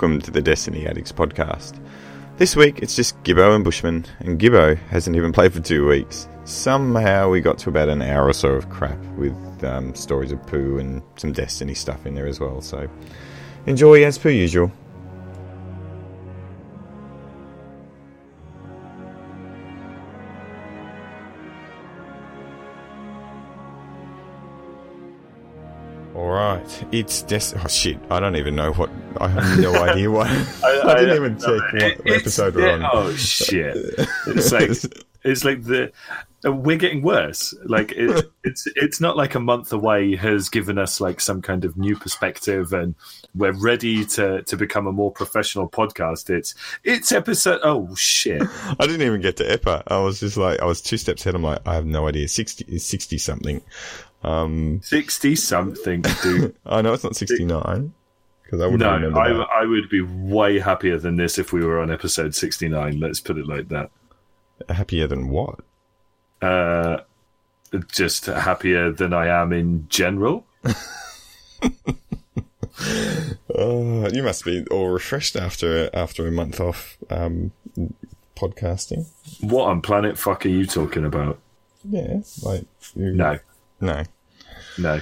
welcome to the Destiny Addicts podcast. This week it's just Gibbo and Bushman, and Gibbo hasn't even played for two weeks. Somehow we got to about an hour or so of crap with um, stories of poo and some Destiny stuff in there as well, so enjoy as per usual. It's Des- Oh shit, I don't even know what. I have no idea what. I, I, didn't even check what episode we're on. Oh shit! It's like it's like the uh, we're getting worse. Like it, it's it's not like a month away has given us like some kind of new perspective, and we're ready to to become a more professional podcast. It's it's episode. Oh shit! I didn't even get to Epa. I was just like I was two steps ahead. I'm like I have no idea. Sixty sixty something. Um, sixty something, dude. I know it's not sixty nine. Because I would no, I, I would be way happier than this if we were on episode sixty nine. Let's put it like that. Happier than what? Uh, just happier than I am in general. oh, you must be all refreshed after after a month off um, podcasting. What on planet fuck are you talking about? Yeah, like you, no, no, no.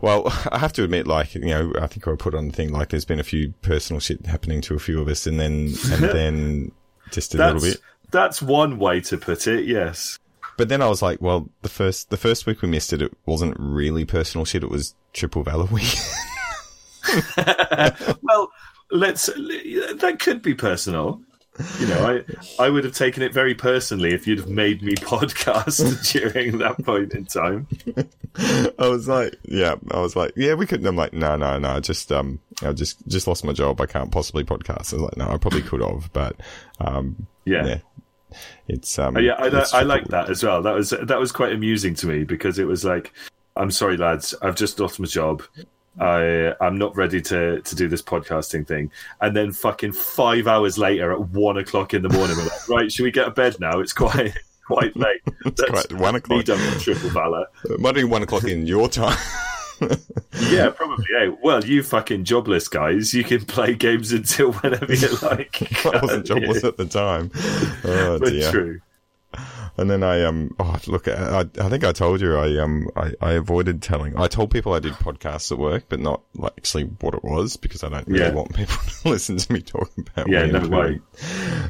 Well, I have to admit, like you know, I think I put on the thing like there's been a few personal shit happening to a few of us, and then and then just a little bit. That's one way to put it. Yes. But then I was like, well, the first the first week we missed it, it wasn't really personal shit. It was Triple Valor week. well, let's. That could be personal. You know, I I would have taken it very personally if you'd have made me podcast during that point in time. I was like, yeah, I was like, yeah, we couldn't. I'm like, no, no, no, just um, I just just lost my job. I can't possibly podcast. I was like, no, I probably could have, but um, yeah. yeah it's um, oh, yeah, I, I like that as well. That was that was quite amusing to me because it was like, I'm sorry, lads, I've just lost my job. I I'm not ready to to do this podcasting thing. And then fucking five hours later, at one o'clock in the morning, we're like, right, should we get a bed now? It's quite quite late. it's quite one o'clock. done with Triple Valor. It might be one o'clock in your time. yeah, probably. Yeah. Well, you fucking jobless guys, you can play games until whenever you like. I wasn't jobless at the time. Oh, but dear. true. And then I um oh look I I think I told you I um I, I avoided telling I told people I did podcasts at work but not like actually what it was because I don't really yeah. want people to listen to me talking about yeah no way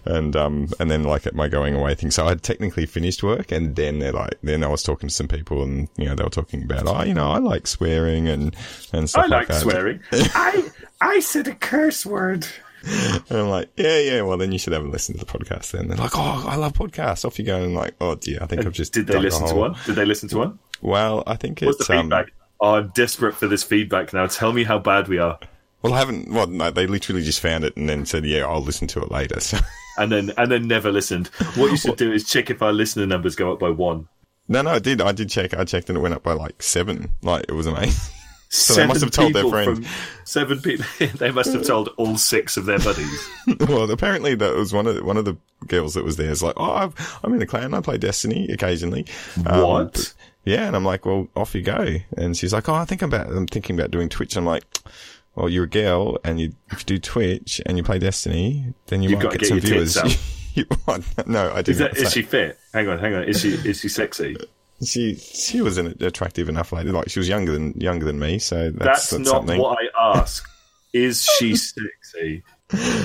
and um and then like at my going away thing so I had technically finished work and then they're like then I was talking to some people and you know they were talking about oh you know I like swearing and and stuff I like, like swearing. I I said a curse word and I'm like, yeah, yeah. Well, then you should have a listen to the podcast. Then they're like, oh, I love podcasts. Off you go. And I'm like, oh dear, I think I've just. Did they listen to one? Did they listen to one? Well, I think What's it's. the feedback? Um, oh, I'm desperate for this feedback now. Tell me how bad we are. Well, I haven't. Well, no, they literally just found it and then said, "Yeah, I'll listen to it later." So. And then, and then never listened. What you should do is check if our listener numbers go up by one. No, no, I did. I did check. I checked, and it went up by like seven. Like it was amazing. So they must have told their friends. Seven people. they must have told all six of their buddies. well, apparently that was one of the, one of the girls that was there. Is like, oh, i am in a clan. I play Destiny occasionally. Um, what? Um, yeah, and I'm like, well, off you go. And she's like, oh, I think about. I'm thinking about doing Twitch. I'm like. Well, you're a girl, and you if you do Twitch and you play Destiny, then you You've might get, get some viewers. you, no, I didn't. Is, that, is she fit? Hang on, hang on. Is she is she sexy? She she was an attractive enough lady. Like she was younger than younger than me, so that's, that's, that's not something. what I ask. Is she sexy?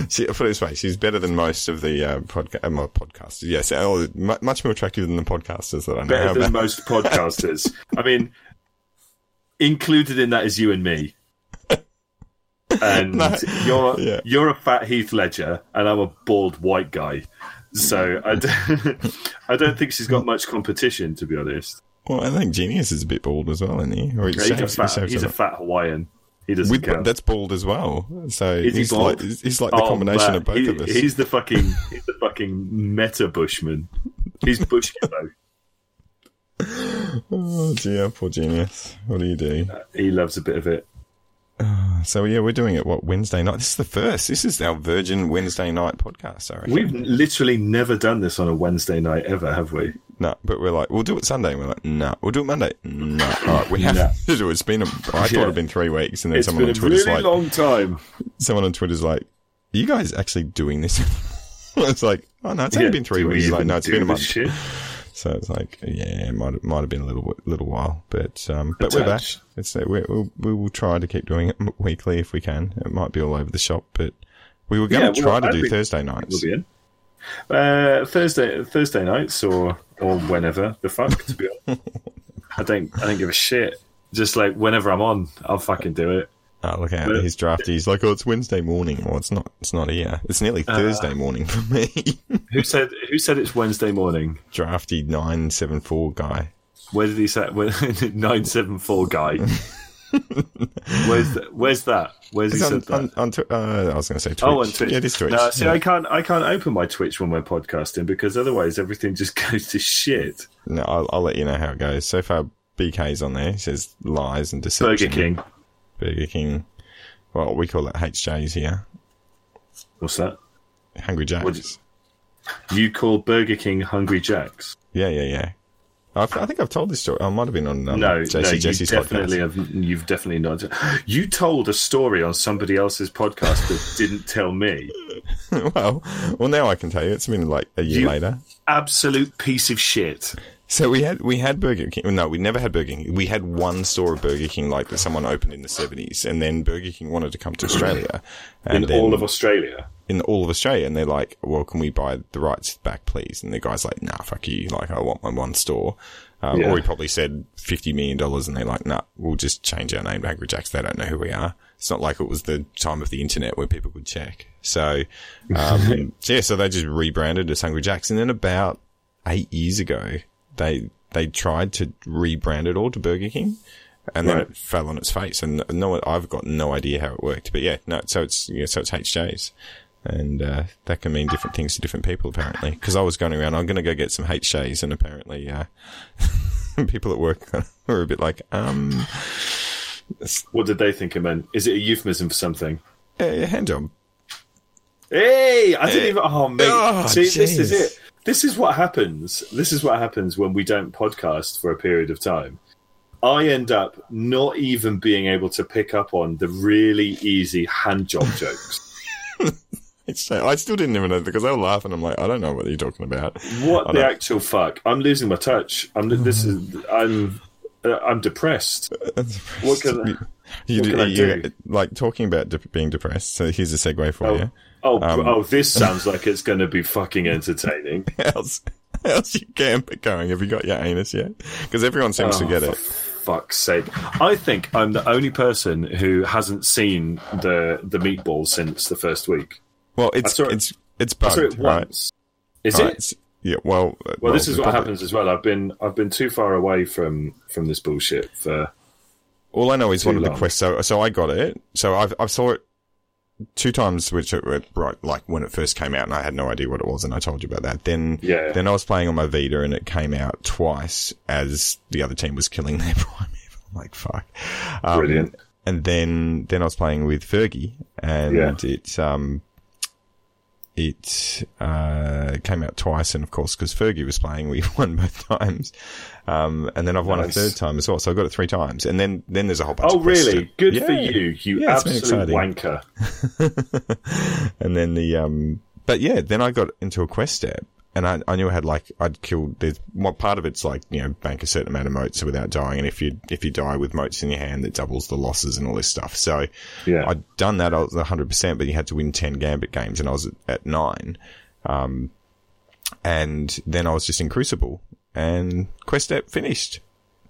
She, put it this way, she's better than most of the uh, podca- uh, podcasters. Yes, oh, much more attractive than the podcasters that I know. Better than most podcasters. I mean, included in that is you and me. And no, you're yeah. you're a fat Heath Ledger, and I'm a bald white guy. So I don't, I don't think she's got much competition, to be honest. Well, I think Genius is a bit bald as well, isn't he? Or yeah, he's, a fat, he's a fat Hawaiian. He doesn't With, count. That's bald as well. So is he's he like he's like the oh, combination of both he, of us. He's the fucking he's the fucking meta bushman. He's bush oh dear, poor genius. What do you do? Uh, he loves a bit of it. So yeah, we're doing it. What Wednesday night? This is the first. This is our Virgin Wednesday night podcast. Sorry. We've literally never done this on a Wednesday night ever, have we? No, but we're like, we'll do it Sunday. And we're like, no, we'll do it Monday. No, all right, we have to do it. It's been, a, I thought Yeah. it'd been three weeks, and then It's someone been on a Twitter's really like, long time. someone on Twitter's like, are you guys actually doing this? it's like, oh no, it's only Yeah, been three weeks. Like, no, it's been a month. shit? So it's like, yeah, it might might have been a little little while, but um, but we're back. It's uh, we we'll, we will try to keep doing it weekly if we can. It might be all over the shop, but we were going Yeah, to well, try to I'd do Thursday We'll nights. be in. Uh, Thursday, Thursday nights, or or whenever the fuck. To be honest, I don't, I don't give a shit. Just like whenever I'm on, I'll fucking do it. Oh, look at He's drafty. He's like, oh, it's Wednesday morning. Well, it's not. It's not here. It's nearly Uh, Thursday morning for me. Who said? Who said it's Wednesday morning? drafty nine seven four guy. Where did he say? Nine seven four guy. where's the, Where's that? Where's he It's said on, that? on, on tw- uh, I was going to say Twitch. Oh, on Twitch. Yeah, it is Twitch. No, see, Yeah. I can't. I can't open my Twitch when we're podcasting because otherwise everything just goes to shit. No, I'll, I'll let you know how it goes. So far, BK's on there. He says lies and deception. Burger King. Burger King. Well, we call it HJs here. What's that? Hungry Jacks. What- You call Burger King Hungry Jacks? Yeah, yeah, yeah. I've, I think I've told this story. I might have been on um, No, JC no, you Jesse's definitely podcast. have. You've definitely not. You told a story on somebody else's podcast that didn't tell me. well, well, now I can tell you. It's been like a year You- later. Absolute piece of shit. So we had we had Burger King. No, we never had Burger King. We had one store of Burger King like that someone opened in the seventies, and then Burger King wanted to come to Australia, and In then, all of Australia. in all of Australia, and they're like, "Well, can we buy the rights back, please?" And the guy's like, "Nah, fuck you. Like, I want my one store." Um, Yeah. Or he probably said fifty million dollars, and they're like, "Nah, we'll just change our name to Hungry Jacks. They don't know who we are." It's not like it was the time of the internet where people could check. So, um, so yeah, so they just rebranded as Hungry Jacks, and then about eight years ago, they they tried to rebrand it all to Burger King, and then Right. it fell on its face. And no, I've got no idea how it worked, but yeah, no. So it's yeah, so it's HJs, and uh, that can mean different things to different people apparently. Because I was going around, I'm going to go get some HJs, and apparently, uh, people at work were a bit like, um, What did they think it meant? Is it a euphemism for something? eh, hand job. Hey, I didn't even. Oh, mate. Oh, See, this is it. This is what happens. This is what happens when we don't podcast for a period of time. I end up not even being able to pick up on the really easy hand job jokes. It's, I still didn't even know because they were laughing. I'm like, I don't know what you're talking about. What the actual fuck? I'm losing my touch. I'm. This is. I'm. Uh, I'm depressed. What can I- You, What can I you- do? like talking about de- being depressed. So here's a segue for Oh, you. Oh, Um, oh! This sounds like it's going to be fucking entertaining. How's how's your gambit going? Have you got your anus yet? Because everyone seems to Oh, get for it. fuck's sake! I think I'm the only person who hasn't seen the the meatball since the first week. Well, it's it- it's it's bugged, it right? Is Right, it? Yeah. Well, uh, Well, this is what probably- happens as well. I've been I've been too far away from from this bullshit for All I know is one of the quests. So, so I got it. So I've I saw it two times, which it, it- right like when it first came out, and I had no idea what it was, and I told you about that. Then Yeah. then I was playing on my Vita, and it came out twice as the other team was killing their prime. I'm like fuck. Um, Brilliant. And then then I was playing with Fergie, and Yeah. it um it uh, came out twice, and of course, because Fergie was playing, we won both times. Um, and then I've won Nice. a third time as well, so I've got it three times. And then then there's a whole bunch. Oh really? Good Yeah. for you, you Yeah, absolute wanker. and then the um, but yeah, then I got into a quest step, and I, I knew I had like I'd killed. There's what part of it's like you know bank a certain amount of motes without dying, and if you if you die with motes in your hand, that doubles the losses and all this stuff. So Yeah. I'd done that. I was 100, percent but you had to win 10 gambit games, and I was at, at nine. Um, and then I was just in Crucible, and quest step finished.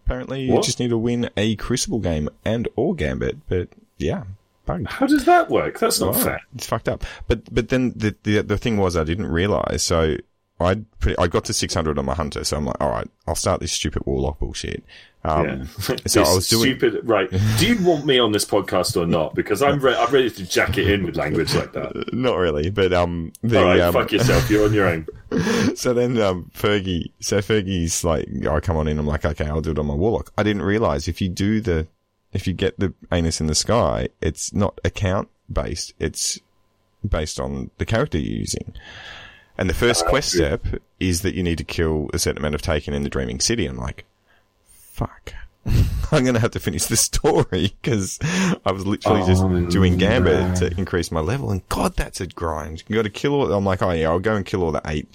Apparently, you just need to win a Crucible game and or gambit, but yeah, bugged. How does that work? That's not Right. fair. It's fucked up. But but then the the the thing was I didn't realize. So I pretty I got to 600 on my hunter. So I'm like, all right, I'll start this stupid warlock bullshit. Um, Yeah. So I was doing. stupid. Right? Do you want me on this podcast or not? Because I'm re- I'm ready to jack it in with language like that. Not really, but um, the All right, um, fuck yourself. You're on your own. so then um, Fergie, so Fergie's like, I come on in, I'm like, okay, I'll do it on my warlock. I didn't realize if you do the if you get the anus in the sky, it's not account based. It's based on the character you're using. And the first quest yeah. step is that you need to kill a certain amount of taken in the Dreaming City. I'm like, fuck. I'm going to have to finish the story because I was literally just Oh, doing Gambit no. to increase my level. And God, that's a grind. You got to kill all, I'm like, oh yeah, I'll go and kill all the eight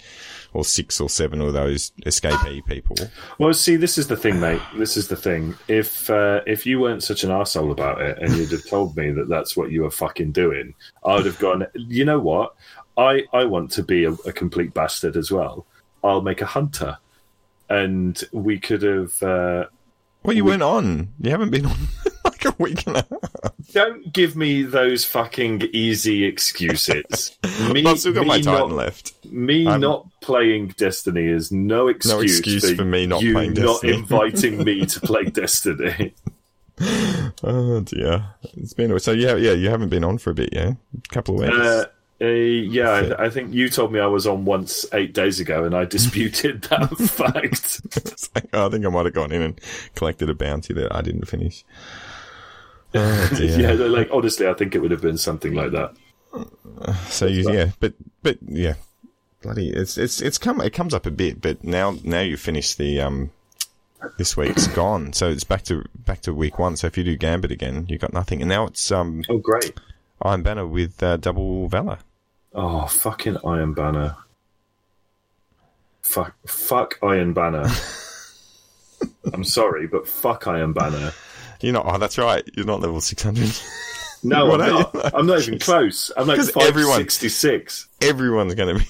or six or seven of those escapee people. Well, see, this is the thing, mate. This is the thing. If uh, if you weren't such an arsehole about it and you'd have told me that that's what you were fucking doing, I would have gone. You know what? I I want to be a, a complete bastard as well. I'll make a hunter, and we could have. Uh, Well, you weren't on. You haven't been on like a week and a half. don't give me those fucking easy excuses. Me, I've still got my Titan not, left. Me I'm- not playing Destiny is no excuse, excuse for me not you playing Destiny. not inviting me to play Destiny. Oh dear, it's been so yeah, yeah. You haven't been on for a bit, yeah, a couple of weeks. Uh, uh, yeah. I, I think you told me I was on once eight days ago, and I disputed that fact. It's like, oh, I think I might have gone in and collected a bounty that I didn't finish. Oh yeah, like honestly, I think it would have been something like that. So you, yeah, but but yeah, bloody, it's it's it's come it comes up a bit, but now now you finish the um this week's gone, so it's back to back to week one. So if you do Gambit again, you got nothing, and now it's um Oh, great! Iron Banner with uh, double valor. Oh, fucking Iron Banner. Fuck, fuck Iron Banner. I'm sorry, but fuck Iron Banner. You're not. Oh, that's right. You're not level six hundred. No, I'm not. I'm not even close. I'm like 'Cause five everyone- Everyone's going to be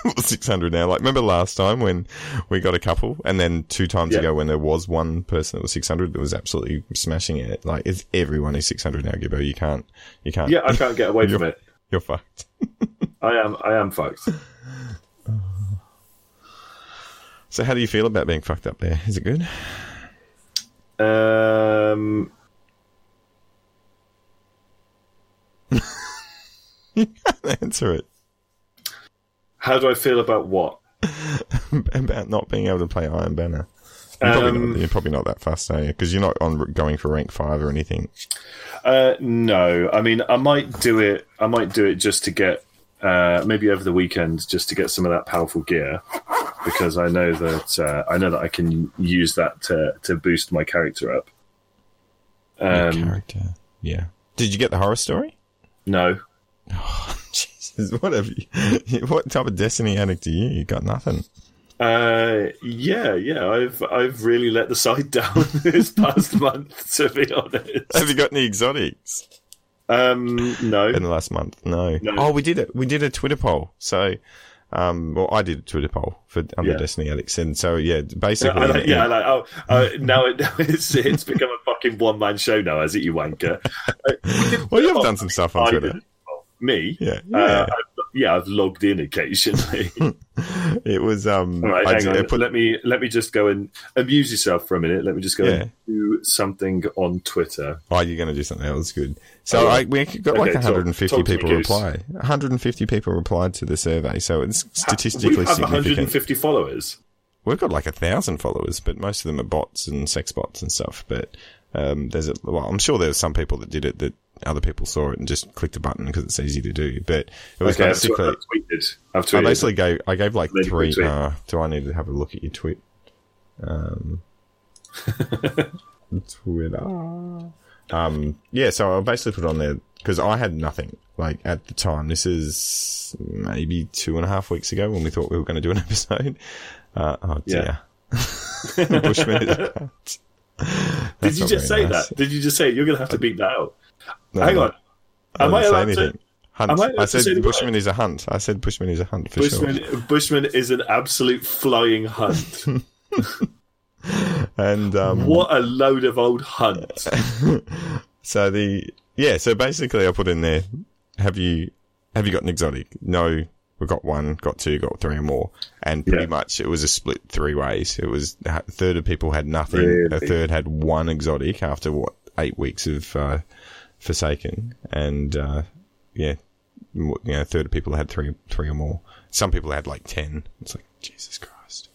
level six hundred now. Like remember last time when we got a couple, and then two times Yeah. ago when there was one person that was six hundred that was absolutely smashing it. Like it's everyone is six hundred now, Gibbo. You can't. You can't. Yeah, I can't get away from it. You're fucked. I am. I am fucked. So how do you feel about being fucked up there? Is it good? Um, Answer it. How do I feel about what? about not being able to play Iron Banner. You're, probably, Um, not, you're probably not that fast, are you? Because you're not on going for rank five or anything. Uh, no, I mean I might do it. I might do it just to get uh, maybe over the weekend, just to get some of that powerful gear, because I know that uh, I know that I can use that to to boost my character up. Um, character. Yeah. Did you get the horror story? no, what have you? What type of Destiny addict are you? You got nothing. uh, yeah, yeah, I've I've really let the side down this past month, to be honest. Have you got any exotics Um, no, in the last month? No. No. Oh, we did it. We did a Twitter poll. So, um, well, I did a Twitter poll for under Yeah. Destiny addicts, and so yeah, Yeah, basically, I like, yeah, I like, oh, uh, now, it, now it's it's become a fucking one man show now, has it, you wanker? Uh, well, you've done some stuff on Twitter. Me? Yeah, Uh, yeah. I've, yeah, I've logged in occasionally. it was um. All right, I, hang on. I put let me let me just go and amuse yourself for a minute. Let me just go Yeah. and do something on Twitter. Oh, you're going to do something else good. So Oh, I, we got like Okay, talk- 150 talk me, people reply. 150 people replied to the survey, so it's statistically we have significant. 150 followers. We've got like a thousand followers, but most of them are bots and sex bots and stuff. But um, there's a well, I'm sure there's some people that did it that other people saw it and just clicked a button because it's easy to do. But it was Okay, basically. I've tweeted. I've I basically gave I gave like three. Uh, do I need to have a look at your tweet? Um, Twitter. Um, yeah, so I basically put it on there because I had nothing like at the time. This is maybe two and a half weeks ago when we thought we were going to do an episode. Uh, oh dear. Bushman is a cunt. Did you just say nice. that? Did you just say? You're going to have to beat that out? No, Hang no, on. I Am I didn't say allowed to? anything. Hunt. am I allowed I said Bushman is a hunt. I said Bushman is a hunt for Bushman, sure. Bushman is an absolute flying hunt. And um, what a load of old hunts. So the yeah, so basically I put in there, have you have you got an exotic? No, we got one, got two, got three or more, and pretty Yeah. much it was a split three ways. It was a third of people had nothing, a third had one exotic after what eight weeks of uh, Forsaken, and uh, yeah, you know, a third of people had three three or more. Some people had like ten. It's like Jesus Christ.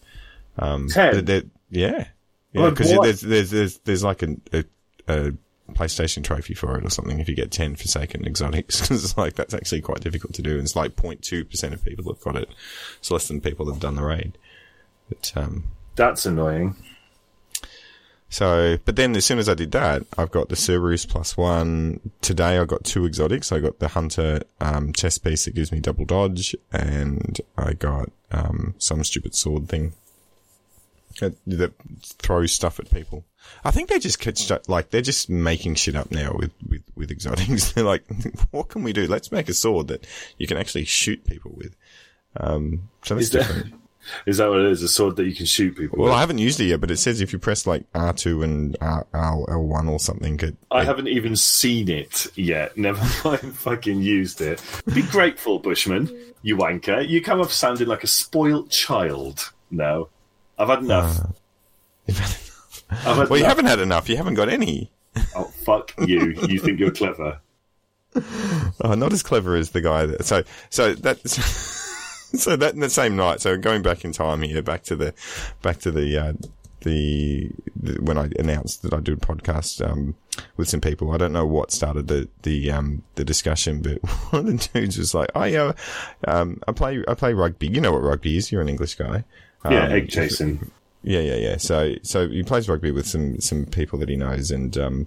Um, 10? they're- they're- yeah, yeah, because there's there's there's there's like a, a, a PlayStation trophy for it or something if you get 10 Forsaken exotics. Because it's like, that's actually quite difficult to do. And it's like 0.2% of people have got it. It's less than people that have done the raid. But, um, That's annoying. So, but then as soon as I did that, I've got the Cerberus plus one. Today I got two exotics. I got the Hunter, um, chest piece that gives me double dodge and I got, um, some stupid sword thing that, that throws stuff at people. I think they just catch, like, they're just making shit up now with, with, with exotics. They're like, what can we do? Let's make a sword that you can actually shoot people with. Um, so that's Is that, different. Is that what it is? A sword that you can shoot people Well, with? I haven't used it yet, but it says if you press like R2 and R- R- L1 or something, it, I it- haven't even seen it yet. Never mind fucking used it. Be grateful, Bushman. You wanker. You come off sounding like a spoilt child. No. I've had enough. I've had Uh, well, you enough. haven't had enough. You haven't got any. Oh, fuck you. You think you're clever. Oh, not as clever as the guy that. So, so that, so that in the same night. So going back in time here, back to the, back to the, uh, the, the when I announced that I do a podcast um, with some people. I don't know what started the the um, the discussion, but one of the dudes was like, "Oh yeah, um, I play I play rugby. You know what rugby is? You're an English guy." Yeah, Um, egg chasing. Yeah, yeah, yeah. So, so he plays rugby with some some people that he knows, and um,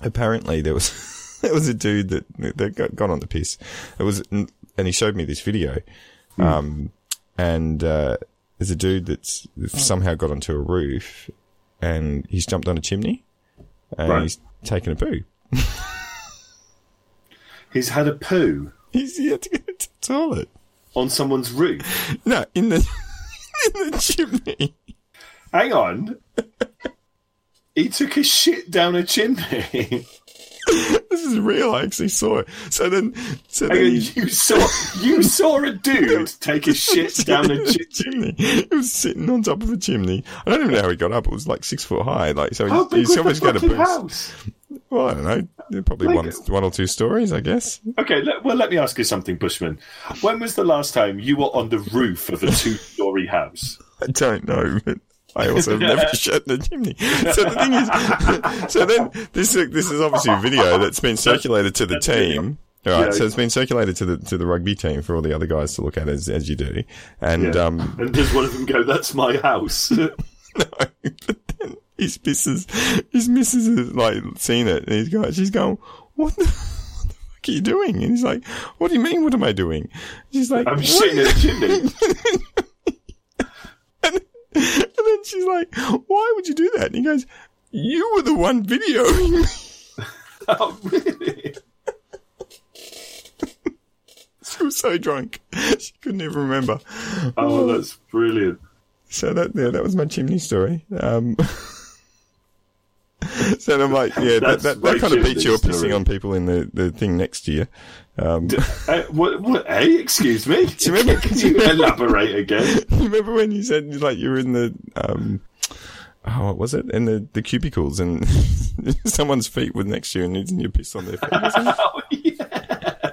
apparently there was there was a dude that that got, got on the piss. It was, and he showed me this video, um, and uh, there's a dude that's somehow got onto a roof, and he's jumped on a chimney, and Right. he's taken a poo. He's had a poo He's he had to go to the toilet. on someone's roof. No, in the in the chimney. Hang on. He took a shit down a chimney. This is real. I actually saw it. So then, so then he, you saw you saw a dude take a shit down a chimney. He was sitting on top of a chimney. I don't even know how he got up. It was like six foot high. Like so, How he's, he's always got a boost. house? Well, I don't know. Probably Like- one, one or two stories, I guess. Okay, let, well, let me ask you something, Bushman. When was the last time you were on the roof of a two-story house? I don't know, but I also have never shut the chimney. So the thing is, so then this this is obviously a video that's been circulated to the team. All right, Yeah. so it's been circulated to the to the rugby team for all the other guys to look at as as you do, and Yeah. um, And does one of them go, "That's my house"? no, but then his missus, his missus has like seen it, and he's going, she's going, what the, what the fuck are you doing? And he's like, what do you mean? What am I doing? She's like, I'm shitting in a chimney. and, and then she's like, why would you do that? And he goes, you were the one videoing me. oh, really? She was so drunk, she couldn't even remember. Oh, that's brilliant. So that yeah, that was my chimney story. Um, so I'm like, yeah, that, that, that kind of beats you up pissing on people in the, the thing next to you. Um, Uh, what? What? Hey, excuse me. Do you remember- Can you elaborate again? you remember when you said like you were in the um, oh, what was it? In the, the cubicles and someone's feet were next to you and you pissed on their feet. Oh, yeah.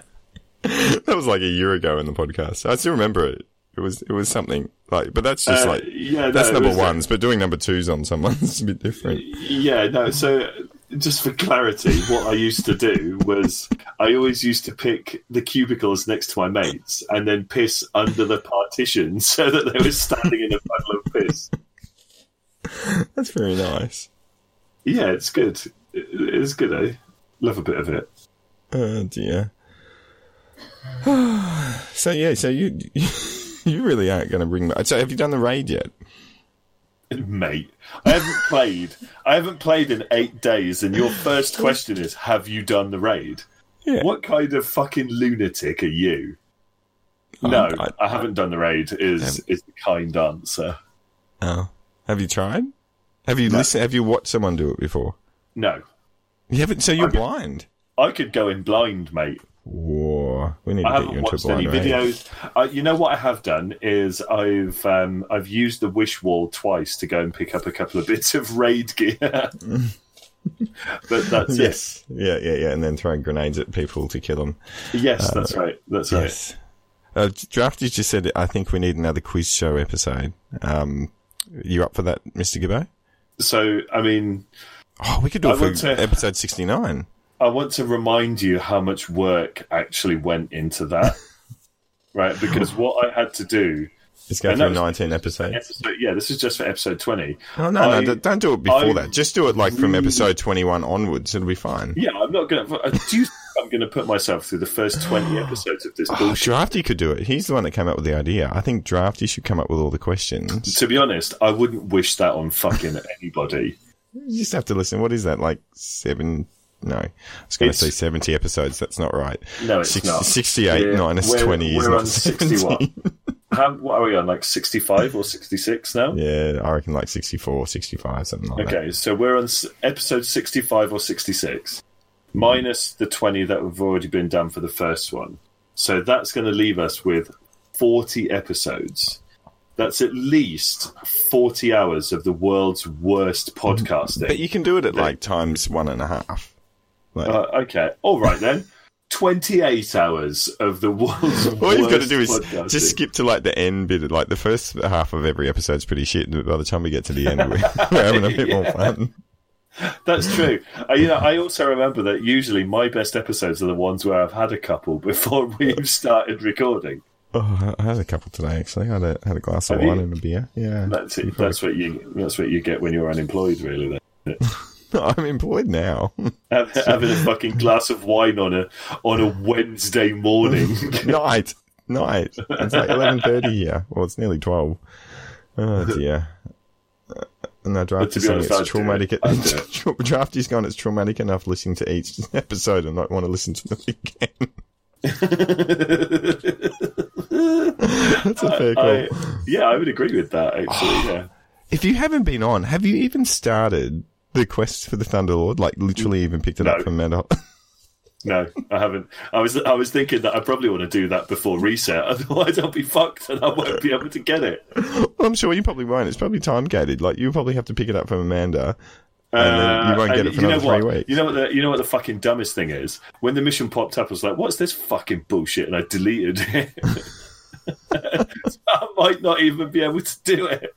that was like a year ago in the podcast. I still remember it. It was it was something like, but that's just Uh, like yeah, that's no, number was- ones. But doing number twos on someone's a bit different. Yeah, no. So, just for clarity, what I used to do was I always used to pick the cubicles next to my mates and then piss under the partition so that they were standing in a puddle of piss. That's very nice. Yeah, it's good. It- It's good, eh? Love a bit of it. Oh dear. so yeah, so you you really aren't going to bring. that. So have you done the raid yet? Mate, I haven't played. I haven't played in eight days, and your first question is, "Have you done the raid?" Yeah. What kind of fucking lunatic are you? Um, no, I- I, haven't done the raid. Is is the kind answer? Oh, have you tried? Have you listened? Have you watched someone do it before? No, You haven't. So you're Okay. blind. I could go in blind, mate. Whoa, we need to I get you into a watched any videos. Uh, you know what I have done is I've um, I've used the wish wall twice to go and pick up a couple of bits of raid gear. but that's it. Yes, yeah, yeah, yeah, and then throwing grenades at people to kill them. Yes, that's right. That's right. Yes. Uh, Drafty just said, I think we need another quiz show episode. Um, you up for that, Mr. Gibbo? So, I mean, Oh, we could do I it for to- episode 69. I want to remind you how much work actually went into that, right? Because what I had to do, Let's go And through 19 episodes. episode, yeah, this is just for episode twenty. Oh, no, I- no, don't do it before I that. Just do it like from episode 21 onwards. It'll be fine. Yeah, I'm not gonna. uh, Do you think I'm gonna put myself through the first twenty episodes of this Oh, bullshit? Drafty could do it. He's the one that came up with the idea. I think Drafty should come up with all the questions. To be honest, I wouldn't wish that on fucking anybody. You just have to listen. What is that? Like seven? No, I was going to say 70 episodes. That's not right. No, it's Six- not. 68 We're- minus we're- 20 is we're not on 61. How, what are we on? Like sixty-five or sixty-six now? yeah, I reckon like 64, 65, something like that. Okay, so we're on episode 65 or 66, minus the 20 that have already been done for the first one. So that's going to leave us with 40 episodes. That's at least 40 hours of the world's worst mm-hmm. podcasting. But you can do it at like times one and a half. Like, Uh, okay, all right then. 28 hours of the world's all you've got to do is just skip to like the end bit. Like the first half of every episode's pretty shit. But by the time we get to the end, we're, we're having a bit more fun. That's true. Uh, you know, I also remember that usually my best episodes are the ones where I've had a couple before we've started recording. Oh, I had a couple today actually. I had a had a glass of Have you? wine and a beer. Yeah, That's it. That's what you. That's what you get when you're unemployed, really. Then I'm employed now. Having a fucking glass of wine on a on a Wednesday morning. night, night. It's like eleven thirty here. Well, it's nearly twelve. Oh dear. Uh, to Drafty's be saying honest, it's traumatic. it. It. Drafty's gone. It's traumatic enough listening to each episode and not want to listen to them again. That's a fair call. I, yeah, I would agree with that. Actually, yeah. If you haven't been on, have you even started the quest for the Thunderlord? Like literally even picked it up from Mad No, I haven't. I was I was thinking that I probably want to do that before reset. Otherwise, I'll be fucked and I won't be able to get it. well, I'm sure you probably won't. It's probably time gated. Like you'll probably have to pick it up from Amanda, and then you won't Uh, get it for you know another what? three weeks. You know what? The, you know what the fucking dumbest thing is? When the mission popped up, I was like, "What's this fucking bullshit?" And I deleted it. So I might not even be able to do it.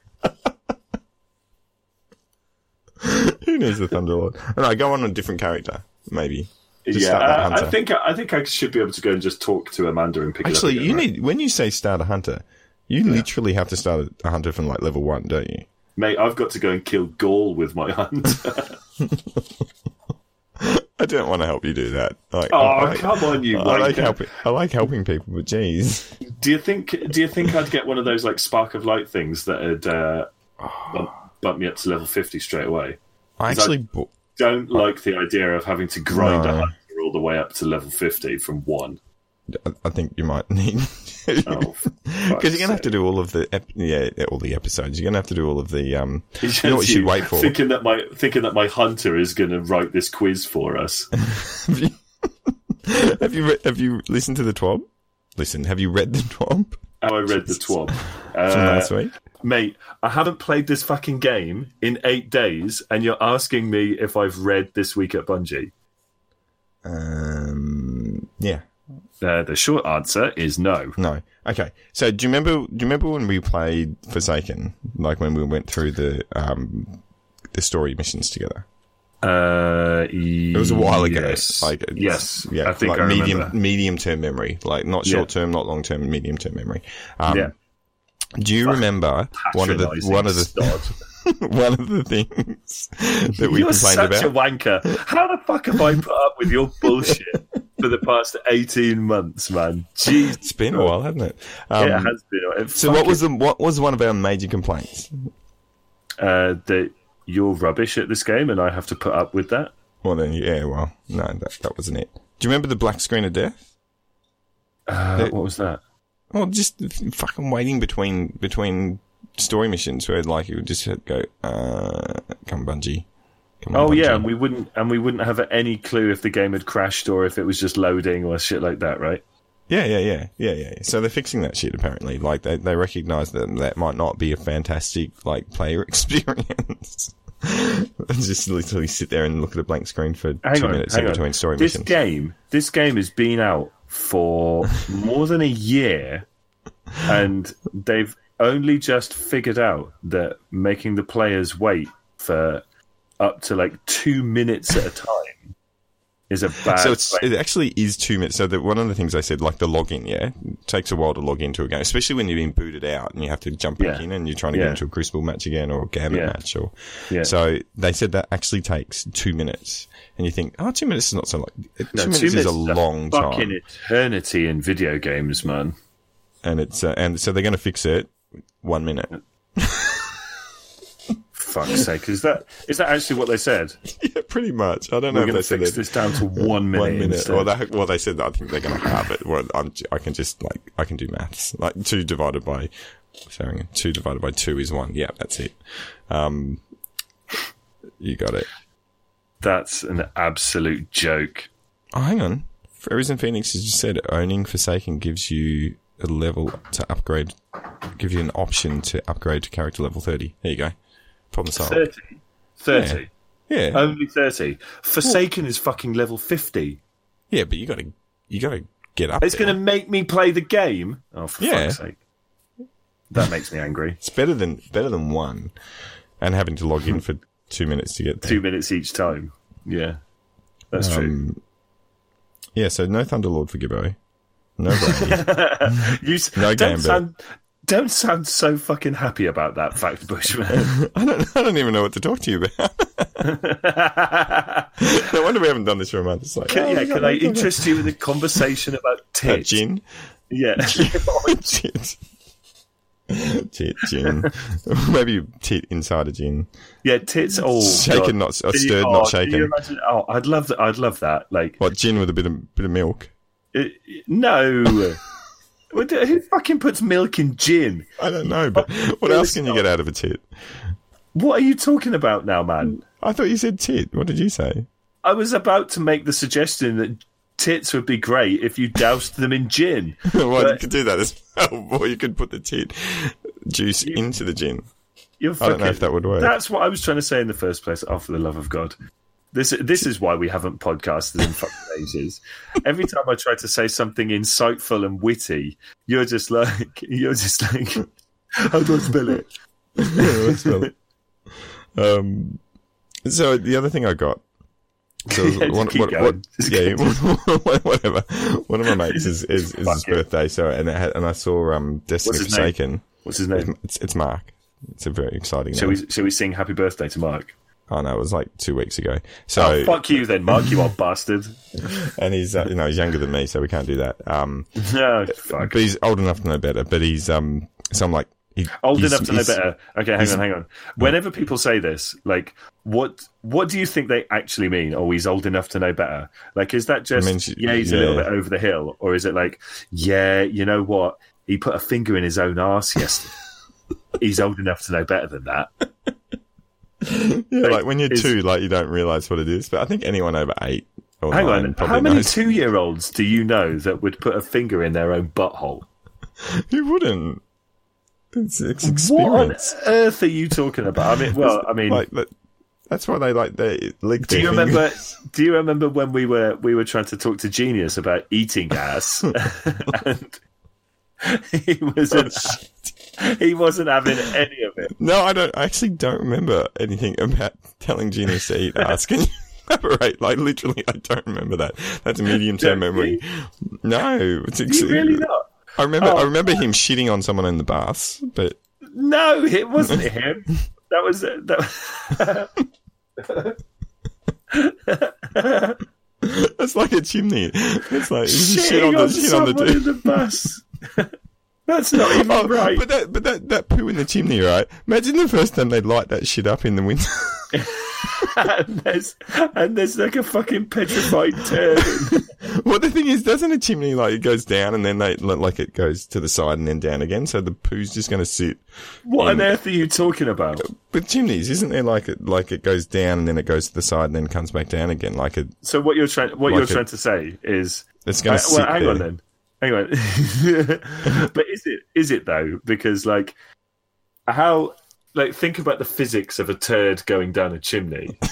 Who needs the Thunderlord? No, go on a different character, maybe. Just yeah, that I, I think I think I should be able to go and just talk to Amanda and pick Actually, it up. you right? need when you say start a hunter, you literally have to start a hunter from like level one, don't you? mate. I've got to go and kill Ghaul with my hunter. I don't want to help you do that. Like, oh, I, come on, you! I like helping. I like helping people, but geez, Do you think? Do you think I'd get one of those like spark of light things that would uh, bump, bump me up to level fifty straight away? I actually. bo- Don't like the idea of having to grind No. a hunter all the way up to level fifty from one. I- I think you might need Oh, because you're gonna have to do all of the ep- yeah all the episodes. You're gonna have to do all of the um. You know what you should wait for? Thinking that my thinking that my hunter is going to write this quiz for us. have you have you, re- have you listened to the twab? Listen, have you read the twab How I read the twab, from uh, last week? Mate. I haven't played this fucking game in eight days, and you're asking me if I've read this week at Bungie. Um, yeah, Uh, the short answer is no. no. Okay, so do you remember? Do you remember when we played Forsaken? Like when we went through the um the story missions together. Uh, It was a while ago. Yes. Like yes. yeah, I think like I medium remember. medium term memory, like not short term, not long term, medium term memory. Um, Yeah. Do you remember one of the one of the sod. one of the things that we You're complained such about? a wanker. How the fuck have I put up with your bullshit for the past eighteen months, man? Jeez, It's been a while, hasn't it? Um, it has been. It so what was the, what was one of our major complaints? uh, that you're rubbish at this game, and I have to put up with that? Well then, yeah, well, no, that, that wasn't it. Do you remember the black screen of death? Uh, what was that? Well, just fucking waiting between between story missions where like you would just go, uh, come Bungie. Come on, Oh yeah, and we wouldn't, and we wouldn't have any clue if the game had crashed or if it was just loading or shit like that, right? yeah, yeah, yeah, yeah, yeah. So they're fixing that shit apparently. Like they they recognise that that might not be a fantastic like player experience. just literally sit there and look at a blank screen for Hang two on, minutes in between story This missions. game, this game has been out for more than a year, and they've only just figured out that making the players wait for up to like two minutes at a time is a bad. So it's, it actually is two minutes. So the, one of the things I said, like the login, yeah, it takes a while to log into a game, especially when you've been booted out and you have to jump back Yeah. in and you're trying to Yeah. get into a Crucible match again or a Gambit Yeah. match. Or Yeah. so they said that actually takes two minutes, and you think, oh, two minutes is not so long. Two, No, minutes, two is a minutes long fucking time, eternity in video games, man. and it's uh, and so they're going to fix it one minute. Fuck's sake, is that is that actually what they said? yeah, pretty much. I don't know We're if they to said fix this down to one minute. One minute. Well, that, well, they said that I think they're going to have it. Well, I'm, I can just like I can do maths. Like two divided by, sorry, two divided by two is one. Yeah, that's it. Um, you got it. That's an absolute joke. Oh, hang on. And Phoenix has just said owning Forsaken gives you a level to upgrade, gives you an option to upgrade to character level 30. There you go. Problem solved. 30. 30. Yeah. Only 30. Forsaken is fucking level 50. yeah, but you got to, you got to get up It's going to make me play the game? Oh, for Yeah. fuck's sake. That makes me angry. It's better than, better than one and having to log in for two minutes to get there. Two minutes each time. Yeah. That's true. Um, yeah, so no Thunderlord for Gibbo. No. You no don't Gambit. sound, don't sound so fucking happy about that fact, Bushman. I don't I don't even know what to talk to you about. no wonder we haven't done this for a month. It's like, Can, oh, yeah, can I interest you in a conversation about Uh, tits? gin? Yeah. tit. tit, gin. Maybe tit inside a gin. yeah, tits. Oh, Shaken, God. not- or Can you- stirred, oh, not shaken. imagine- oh, I'd love that. I'd love that. Like, What, gin with a bit of, bit of milk? it, no. Who fucking puts milk in gin? I don't know, but oh, what else can you get out of a tit? What are you talking about now, man? I thought you said tit. What did you say? I was about to make the suggestion that tits would be great if you doused them in gin. well, you could do that as well, or you could put the tit juice into the gin. You're I don't know if that would work. That's what I was trying to say in the first place. Oh, for the love of God. This this is why we haven't podcasted in fucking ages. Every time I try to say something insightful and witty, you're just like you're just like how do I spell it? Let's spell it. Um, so the other thing I got. So Yeah, one, what, what, yeah, whatever. One of my mates is, is, is his birthday, so and it had, and I saw um Destiny What's Forsaken. What's his name? It's it's Mark. It's a very exciting. Name. we shall we sing happy birthday to Mark? Oh no, it was like two weeks ago. So Oh, fuck you then, Mark, you old bastard. and he's uh, you know he's younger than me, so we can't do that. Um, No, fuck. but he's old enough to know better. But he's um, so I'm like he, Old enough to know better. Okay, hang on, hang on. Whenever people say this, like, what what do you think they actually mean? Oh, he's old enough to know better. Like, is that just means- yeah, he's a little bit over the hill, or is it like, yeah, you know what? He put a finger in his own arse yesterday. he's old enough to know better than that. Yeah, like when you're is- two, like you don't realize what it is. But I think anyone over eight or Hang nine on, probably how many knows. two year olds do you know that would put a finger in their own butthole? Who wouldn't? It's, it's What on earth are you talking about? I mean, well, I mean, Like that. That's why they like they lick Do you remember? Do you remember when we were we were trying to talk to Genius about eating ass, and he wasn't he wasn't having any of it. No, I don't. I actually don't remember anything about telling Genius to eat ass. Can you elaborate? Like literally, I don't remember that. That's a medium-term memory. No, it's ex- You really not? I remember. Oh. I remember him shitting on someone in the baths, but No, it wasn't him. That was uh, that. that's like a chimney. It's like just shit Shitting on the on shit on the in the bus. That's not even Oh, right. But that, but that, that poo in the chimney, right? Imagine the first time they light that shit up in the winter. and there's and there's like a fucking petrified turd. well, the thing is, doesn't a chimney like it goes down and then they like it goes to the side and then down again? So the poo's just going to sit. What on earth are you talking about? But chimneys, isn't there like it like it goes down and then it goes to the side and then comes back down again? Like it, So what you're trying what Like you're a- trying to say is it's going Uh, to sit well, hang there. on then. On. but is it is it though? Because like how like think about the physics of a turd going down a chimney.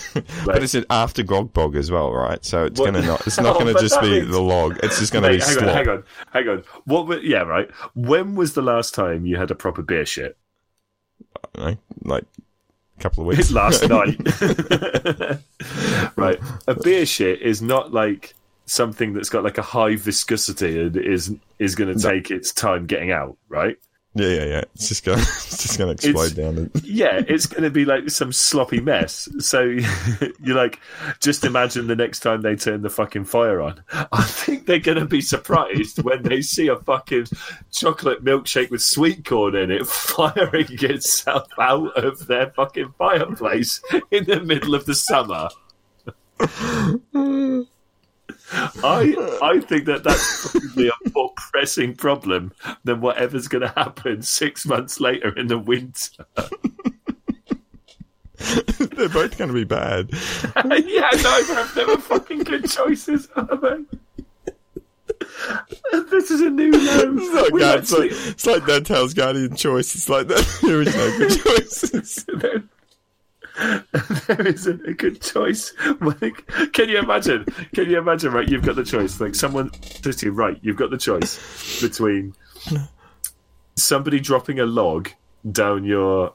But it's an after grog bog as well, right? So it's What- to not. It's not Oh, going to just be means- the log. It's just going to be Mate, hang on, hang on, hang on. What? were- yeah, right. When was the last time you had a proper beer shit? know, like a couple of weeks. last night. right. A beer shit is not like something that's got like a high viscosity and is is going to take its time getting out, right? Yeah, yeah, yeah. It's just going, it's just going to explode It's- down. The, Yeah, it's going to be like some sloppy mess. So you're like, just imagine the next time they turn the fucking fire on. I think they're going to be surprised when they see a fucking chocolate milkshake with sweet corn in it firing itself out of their fucking fireplace in the middle of the summer. I I think that that's probably a more pressing problem than whatever's going to happen six months later in the winter. they're both going to be bad. yeah, no, they're never fucking good choices, are they? This is a new low. It's like, We that. It's like, it's like Dantel's Guardian choice. It's like that. There is no good choices. there, isn't a good choice. Like, can you imagine? Can you imagine? Right, you've got the choice. Like someone says to you, right, you've got the choice between somebody dropping a log down your,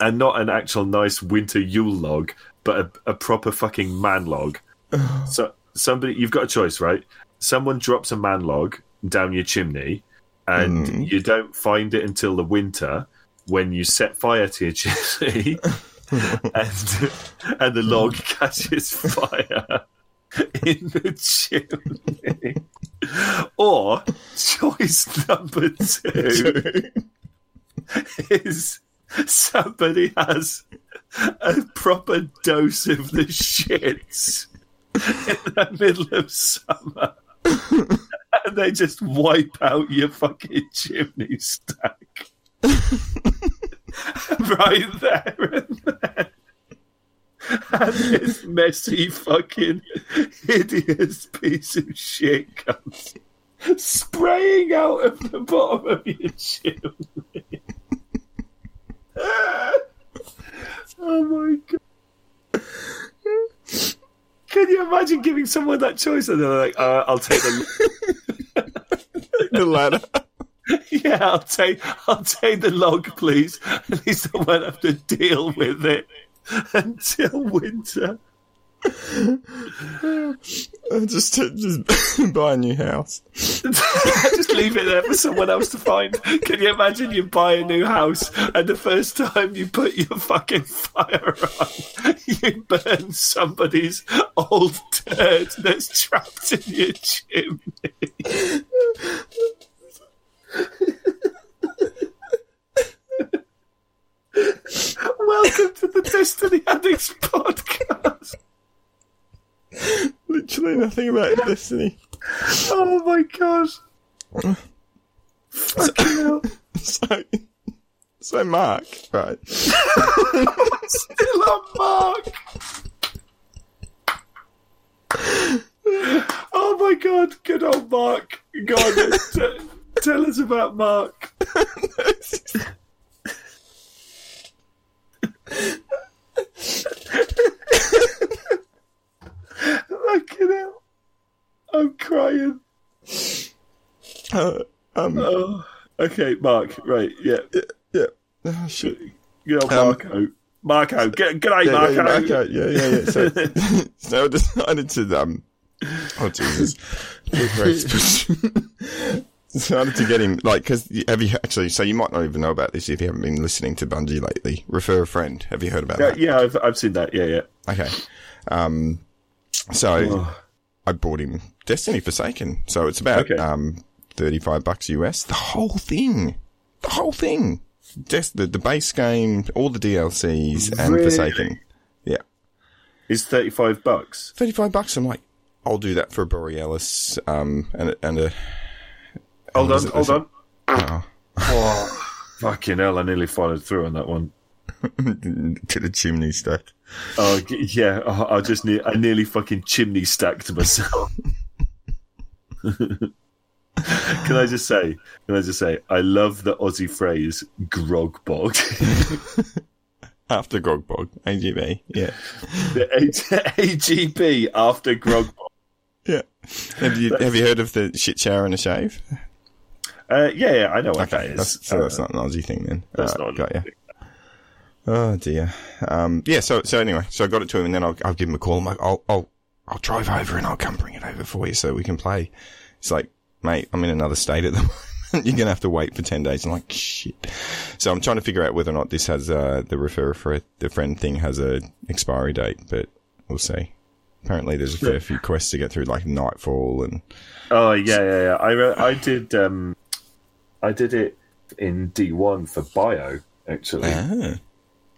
and not an actual nice winter Yule log, but a, a proper fucking man log. so somebody, you've got a choice, right? Someone drops a man log down your chimney, and hmm. you don't find it until the winter when you set fire to your chimney and and the log catches fire in the chimney. Or choice number two is somebody has a proper dose of the shits in the middle of summer. And they just wipe out your fucking chimney stack. right there and. And this messy fucking hideous piece of shit comes spraying out of the bottom of your chimney. oh my god. Can you imagine giving someone that choice and they're like, uh, I'll take the the ladder. Yeah, I'll take I'll take the log, please. At least I won't have to deal with it until winter. just just buy a new house. Just leave it there for someone else to find. Can you imagine you buy a new house and the first time you put your fucking fire on, you burn somebody's old dirt that's trapped in your chimney? Welcome to the Destiny Addicts podcast. Literally nothing about Destiny. Oh my god. Fucking hell. So, so Mark, right? Still on Mark. Oh my god, good old Mark. Go on, then. T- tell us about Mark. Fucking hell. I'm crying. Uh, um, Oh, okay, Mark. Right, yeah. yeah. Oh, shit. Good old Um, Marco. Marco. Good, good day, Yeah, Marco. yeah, Marco. Yeah, yeah, yeah. So, so I decided to um. Oh Jesus! Decided to get him like because have you actually? So you might not even know about this if you haven't been listening to Bungie lately. Refer a friend. Have you heard about Yeah, that? yeah, I've, I've seen that. Yeah, yeah. Okay. Um. So Oh. I bought him Destiny Forsaken. So it's about Okay. um thirty five bucks US. The whole thing. The whole thing. Just the the base game, all the DLCs, and Really? Forsaken. Yeah. Is 35 bucks. 35 bucks. I'm like, I'll do that for a Borealis, um, and, and a. Hold on, hold on. Oh, Oh, fucking hell, I nearly followed through on that one. to the chimney stack. Oh, yeah, I I just ne- I nearly fucking chimney stacked myself. can I just say, can I just say, I love the Aussie phrase grog bog. After Grogbog, AGB. Yeah. the A- AGB after grog bog. Yeah. Have you, have you heard of the shit shower and a shave? Uh, yeah, yeah, I know what Okay. is. That's, so Uh, that's not an Aussie thing then. that's Alright, not. Got you. Oh dear. Um, yeah. So so anyway, so I got it to him, and then I'll, I'll give him a call. I'm like, I'll I'll I'll drive over and I'll come bring it over for you so we can play. It's like, mate, I'm in another state at the moment. You're gonna have to wait for ten days. I'm like, shit. So I'm trying to figure out whether or not this has uh, the refer for the friend thing has a expiry date, but we'll see. Apparently, there's a fair few quests to get through, like Nightfall and Oh yeah, yeah, yeah. I re- I did um, I did it in D one for bio actually ah.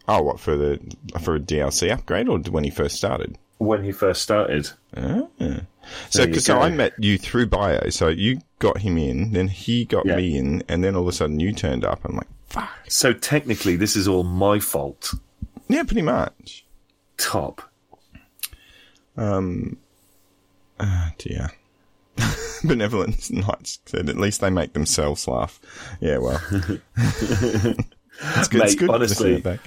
oh, what for the for a DLC upgrade or when he first started? when he first started. Ah. So, There you cause, so. I met you through bio. So you got him in, then he got Yeah. me in, and then all of a sudden you turned up. I'm like, fuck. So technically, this is all my fault. Yeah, pretty much. Top. Um. Ah, dear. Benevolence Knights said at least they make themselves laugh. Yeah, well. it's good. it's good honestly, see it back.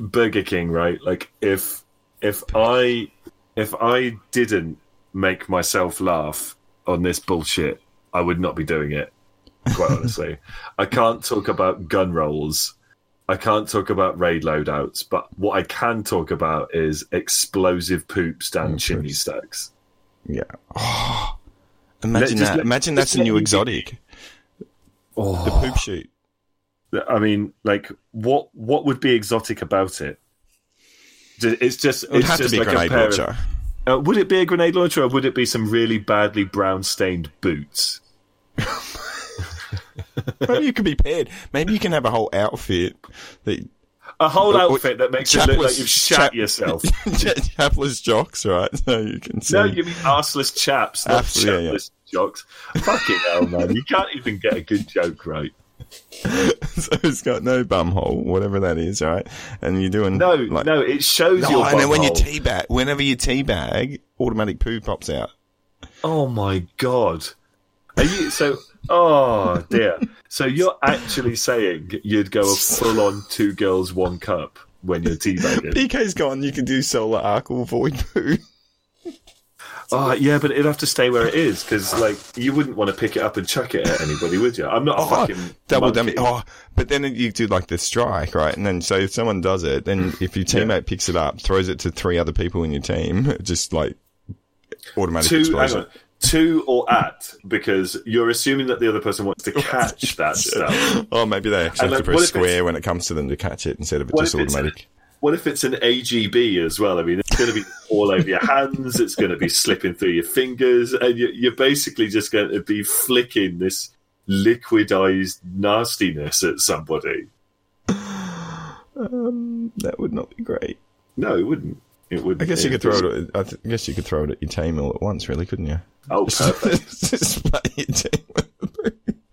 Burger King, right? Like if if I if I didn't make myself laugh on this bullshit, I would not be doing it. Quite honestly, I can't talk about gun rolls. I can't talk about raid loadouts, but what I can talk about is explosive poops down oh, chimney stacks. Yeah. Oh, imagine just that. let- imagine that's a new exotic. The Oh, poop shoot. I mean, like, what what would be exotic about it? It's just It would have to be a like grenade pair of- launcher. Uh, would it be a grenade launcher, or would it be some really badly brown stained boots? Maybe you could be paired. Maybe you can have a whole outfit that A whole outfit that makes it look like you've shat chap- yourself. chapless jocks, right? So you can see. no, you mean arseless chaps, not Absolutely, yeah, chapless jocks. Fucking hell, man! You can't even get a good joke right. so it's got no bum hole, whatever that is, right? And you're doing No, like, no, it shows No, your. and then when you butthole. teabag, whenever you teabag, automatic poo pops out. Oh my god! Are you so? Oh dear! So you're actually saying you'd go a full on two girls one cup when you're teabagging? PK's gone. You can do solar arc or void poo. Oh yeah, but it'd have to stay where it is because like you wouldn't want to pick it up and chuck it at anybody, would you? I'm not a Oh, fucking double monkey. dummy. Oh, but then you do like the strike, right? And then so if someone does it, then if your teammate picks it up, throws it to three other people in your team, just like automatic two, explosion. Two or at because you're assuming that the other person wants to catch that stuff. Oh, maybe they actually And, have like, to press square when it comes to them to catch it instead of it just automatic. What if it's an AGB as well? I mean, it's going to be all over your hands. It's going to be slipping through your fingers, and you- you're basically just going to be flicking this liquidized nastiness at somebody. Um, that would not be great. No, it wouldn't. It would. I guess you could throw it. At, I guess you could throw it at your team all at once, really, couldn't you? Oh, perfect. just play your team.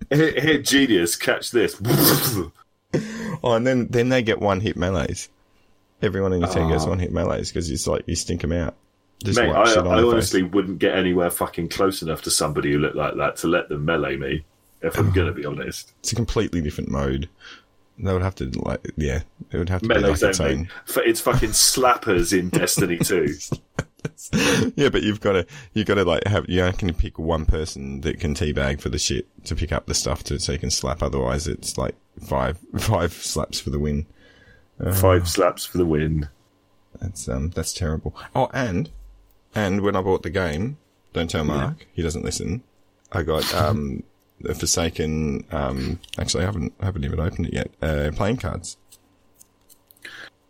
here, here, genius, catch this. Oh, and then then they get one hit melees. Everyone in your team gets Oh. one hit melees because it's like you stink them out. Just Mate, I, I honestly face. wouldn't get anywhere fucking close enough to somebody who looked like that to let them melee me. If I'm going to be honest, It's a completely different mode. They would have to like, yeah, it would have to be like its own. It's fucking slappers in Destiny 2. Yeah, but you've got to you've got to like have you can pick one person that can teabag for the shit to pick up the stuff to so you can slap. Otherwise, it's like five five slaps for the win. Five slaps for the win. That's um that's terrible. Oh, and and when I bought the game, don't tell Mark, he doesn't listen. I got um the Forsaken. Um, actually, I haven't I haven't even opened it yet. Uh, playing cards.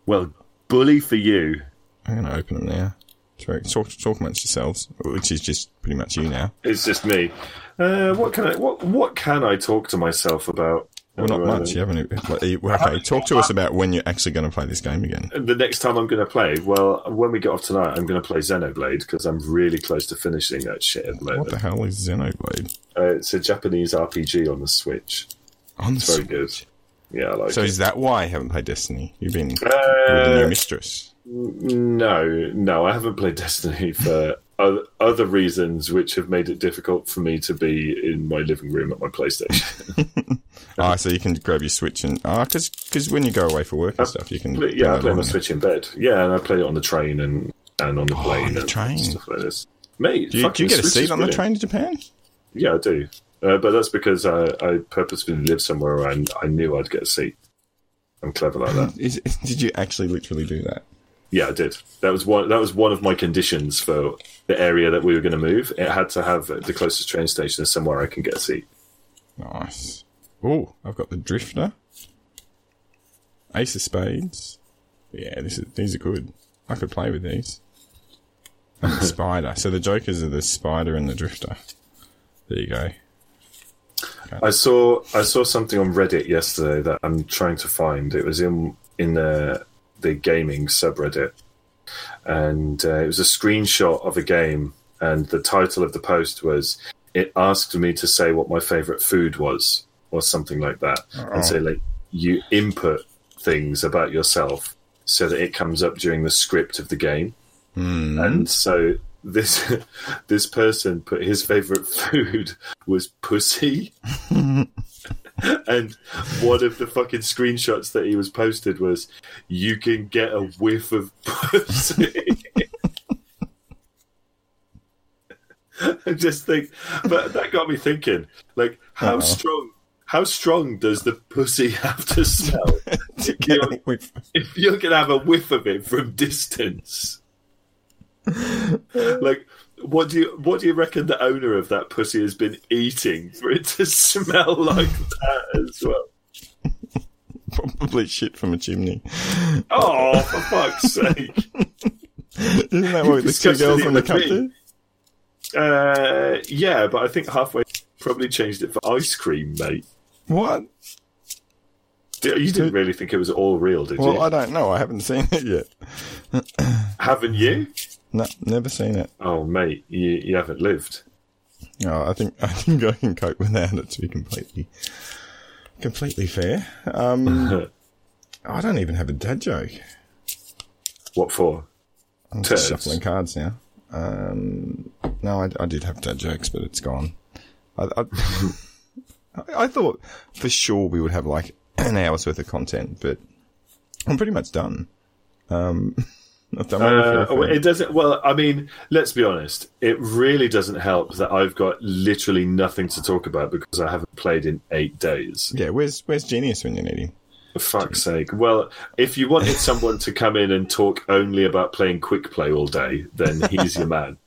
Well, bully for you. I'm gonna open them now. Talk talk, talk amongst yourselves, which is just pretty much you now. It's just me. Uh, what can I? What what can I talk to myself about? Well, not Uh, much. You haven't. Okay, talk to us about when you're actually going to play this game again. The next time I'm going to play, well, when we get off tonight, I'm going to play Xenoblade because I'm really close to finishing that shit at the moment. What the hell is Xenoblade? Uh, it's a Japanese RPG on the Switch. On the Very Switch. good. Yeah, I like So it. is that why I haven't played Destiny? You've been with the new Uh, mistress. No, no, I haven't played Destiny for other, other reasons, which have made it difficult for me to be in my living room at my PlayStation. Ah, so you can grab your Switch and ah, because when you go away for work and stuff, you can. But yeah, I play on my. Switch in bed. Yeah, and I play it on the train and, and on the plane on the and train. stuff like this. Mate, Do you, do you get a seat is on the train to Japan? Yeah, I do. Uh, but that's because I, I purposefully live somewhere where I, I knew I'd get a seat. I'm clever like that. Is, did you actually literally do that? Yeah, I did. That was one. That was one of my conditions for the area that we were going to move. It had to have the closest train station somewhere I can get a seat. Nice. Oh, I've got the Drifter. Ace of Spades. Yeah, this is, these are good. I could play with these. And the Spider. So the Jokers are the Spider and the Drifter. There you go. I saw I saw something on Reddit yesterday that I'm trying to find. It was in in the the gaming subreddit, and uh, it was a screenshot of a game, and the title of the post was "It asked me to say what my favorite food was," or something like that, Oh. and so like you input things about yourself so that it comes up during the script of the game, Hmm. and so. This this person put his favorite food was pussy, and one of the fucking screenshots that he was posted was you can get a whiff of pussy. I just think, but that got me thinking, like how Uh-oh. strong, how strong does the pussy have to smell To get a whiff. if you can have a whiff of it from distance? like, what do you what do you reckon the owner of that pussy has been eating for it to smell like that as well? Probably shit from a chimney. Oh, for fuck's sake! Isn't that what the two girls on the cup. Uh, yeah, but I think halfway probably changed it for ice cream, mate. What? You didn't really think it was all real, did Well, you? Well, I don't know. I haven't seen it yet. Haven't you? No, never seen it. Oh, mate, you, you haven't lived. No, I think I think I can cope without it. To be completely, completely fair. Um, I don't even have a dad joke. what for? I'm just shuffling cards now. Um, no, I, I did have dad jokes, but it's gone. I, I, I thought for sure we would have like an hour's worth of content, but I'm pretty much done. Um, I've done my Uh, it doesn't. Well, I mean, let's be honest. It really doesn't help that I've got literally nothing to talk about because I haven't played in eight days. yeah, where's where's Genius when you need him? For fuck's sake. Well, if you wanted someone to come in and talk only about playing quick play all day, then he's your man.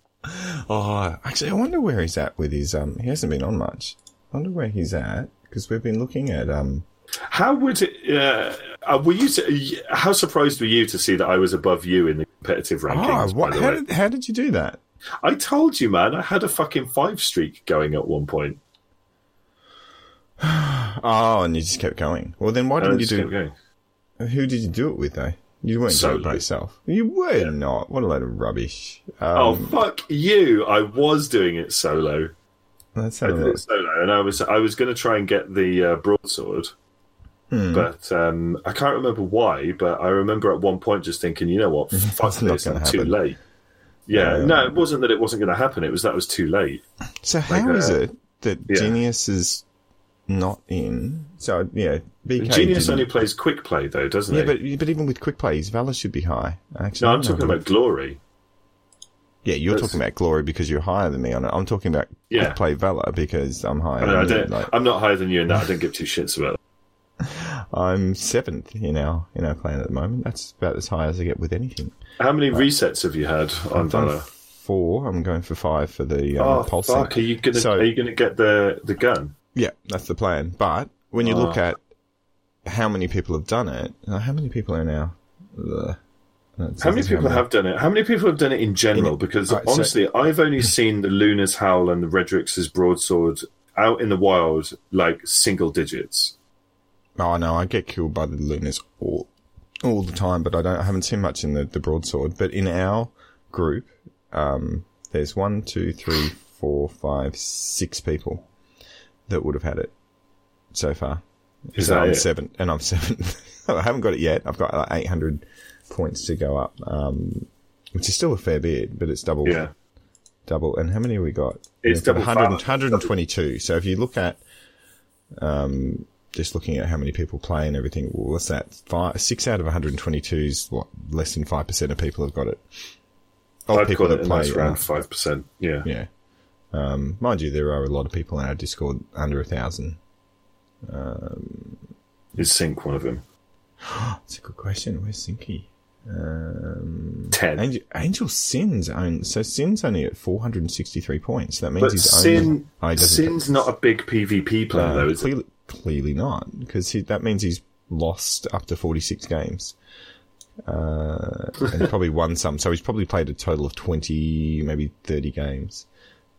Oh, actually, I wonder where he's at with his. Um, he hasn't been on much. I wonder where he's at because we've been looking at. Um, How would it? Uh, uh, were you? How surprised were you to see that I was above you in the competitive rankings? oh, what? How did how did you do that? I told you, man. I had a fucking five streak going at one point. Oh, and you just kept going. Well, then why didn't you do? Who did you do it with though? You weren't doing it by yourself. You were not. What a load of rubbish. Oh Um, fuck you! I was doing it solo. let's I did it solo, and I was I was going to try and get the uh, broadsword, Hmm. but um, I can't remember why. But I remember at one point just thinking, you know what, fuck this, I'm too happen. late. Yeah, no, it wasn't that it wasn't going to happen. It was that it was too late. So how is uh, it that yeah. Genius is not in? So yeah, BK Genius didn't- only plays quick play though, doesn't Yeah, he? Yeah, but but even with quick plays, Valor should be high. Actually, no, I'm talking about glory. Yeah, you're That's- talking about glory because you're higher than me on it. I'm talking about Yeah. quick play Valor because I'm higher. I, know, I than you. don't, Like, I'm not higher than you in that. I don't give two shits about it. I'm seventh in our in our clan at the moment. That's about as high as I get with anything. How many resets have you had on I've done Valor? four. I'm going for five for the um, Oh pulse. fuck! Are you gonna So- are you gonna get the the gun? Yeah, that's the plan. But when you look Oh. at how many people have done it, uh, how many people are now? Ugh. That How many people have done it? How many people have done it in general? Because right, so- honestly, I've only seen the Luna's Howl and the Redrix's broadsword out in the wild like single digits. Oh no, I get killed by the Lunas all all the time, but I don't. I haven't seen much in the the broadsword. But in our group, um, there's one, two, three, four, five, six people that would have had it so far. Is so that I'm it? seven, and I'm seven. I haven't got it yet. I've got like 800 points to go up, um, which is still a fair bit, but it's double. Yeah, double. And how many have we got? It's double 100, 122. So if you look at, um, just looking at how many people play and everything, what's that? Five, six out of 122 is what? Less than 5% of people have got it. Of I've people got it, that play. that's uh, around five percent. Yeah. yeah. Um, mind you, there are a lot of people in our Discord under a thousand. is Sink one of them? That's a good question. Where's Sinky? Um, Ten. Angel, Angel Sin's own. So Sin's only at 463 points. That means But he's Sin, only. Oh, Sin's not a big PvP player uh, though, is it? Clearly, not, because that means he's lost up to 46 games. Uh, and probably won some. So he's probably played a total of 20, maybe 30 games.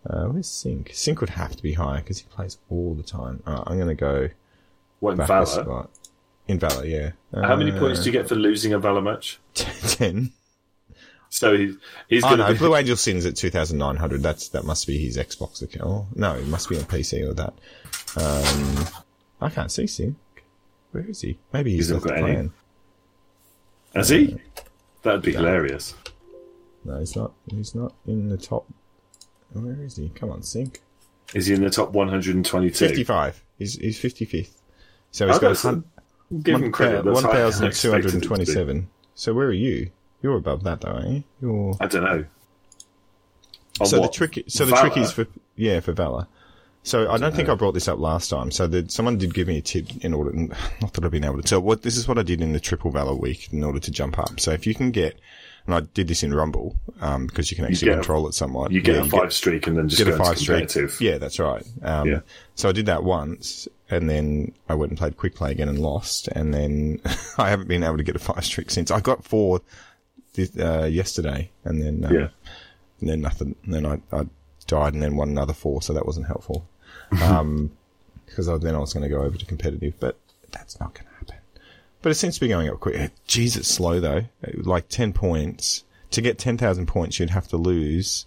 Uh, where's Sink? Sink would have to be higher because he plays all the time. I'm going to go What in Valor? In Valor, yeah. How many Uh, points do you get for losing a Valor match? 10. So he, he's Oh going no, to be. Blue Angel Sins at 2,900. That's, that must be his Xbox account. Oh, no, it must be on PC or that. Um, I can't see Sink. Where is he? Maybe he's, He's not got any. plan. Has he? That'd be hilarious. No, he's not. He's not in the top. Where is he? Come on, Sink. Is he in the top 122? 55. He's, he's 55th. So he's Oh, got hun- Give him credit. That's higher than I expected him 1,227. So where are you? You're above that though, aren't you? You're... I don't know. On so what? the trick, so the Valor? trick is for yeah for Valor. So I don't think I brought this up last time. So the, someone did give me a tip in order, not that I've been able to. tell. what this is what I did in the triple Valor week in order to jump up. So if you can get, and I did this in Rumble um, because you can actually get a- control it somewhat. You get Yeah, a five streak and then just get go a five streak. Yeah, that's right. Um, Yeah. So I did that once, and then I went and played quick play again and lost, and then I haven't been able to get a five streak since. I got four this, uh, yesterday, and then um, Yeah. and then nothing. And then I, I died, and then won another four, so that wasn't helpful. Um, because then I was going to go over to competitive, but that's not going to happen. But it seems to be going up quick. Jeez, it's slow though. Like ten points to get ten thousand points, you'd have to lose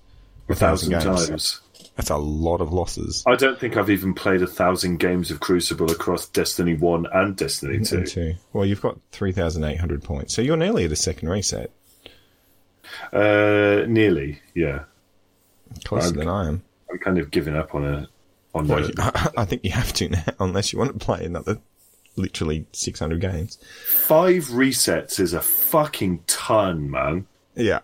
A thousand games. times. That's a lot of losses. I don't think I've even played a thousand games of Crucible across Destiny 1 and Destiny 2. Two. Well, you've got 3,800 points. So you're nearly at a second reset. Uh, nearly, yeah. Closer Okay. than I am. I'm kind of giving up on a on Well, the I think you have to now, unless you want to play another literally 600 games. five resets is a fucking ton, man. Yeah.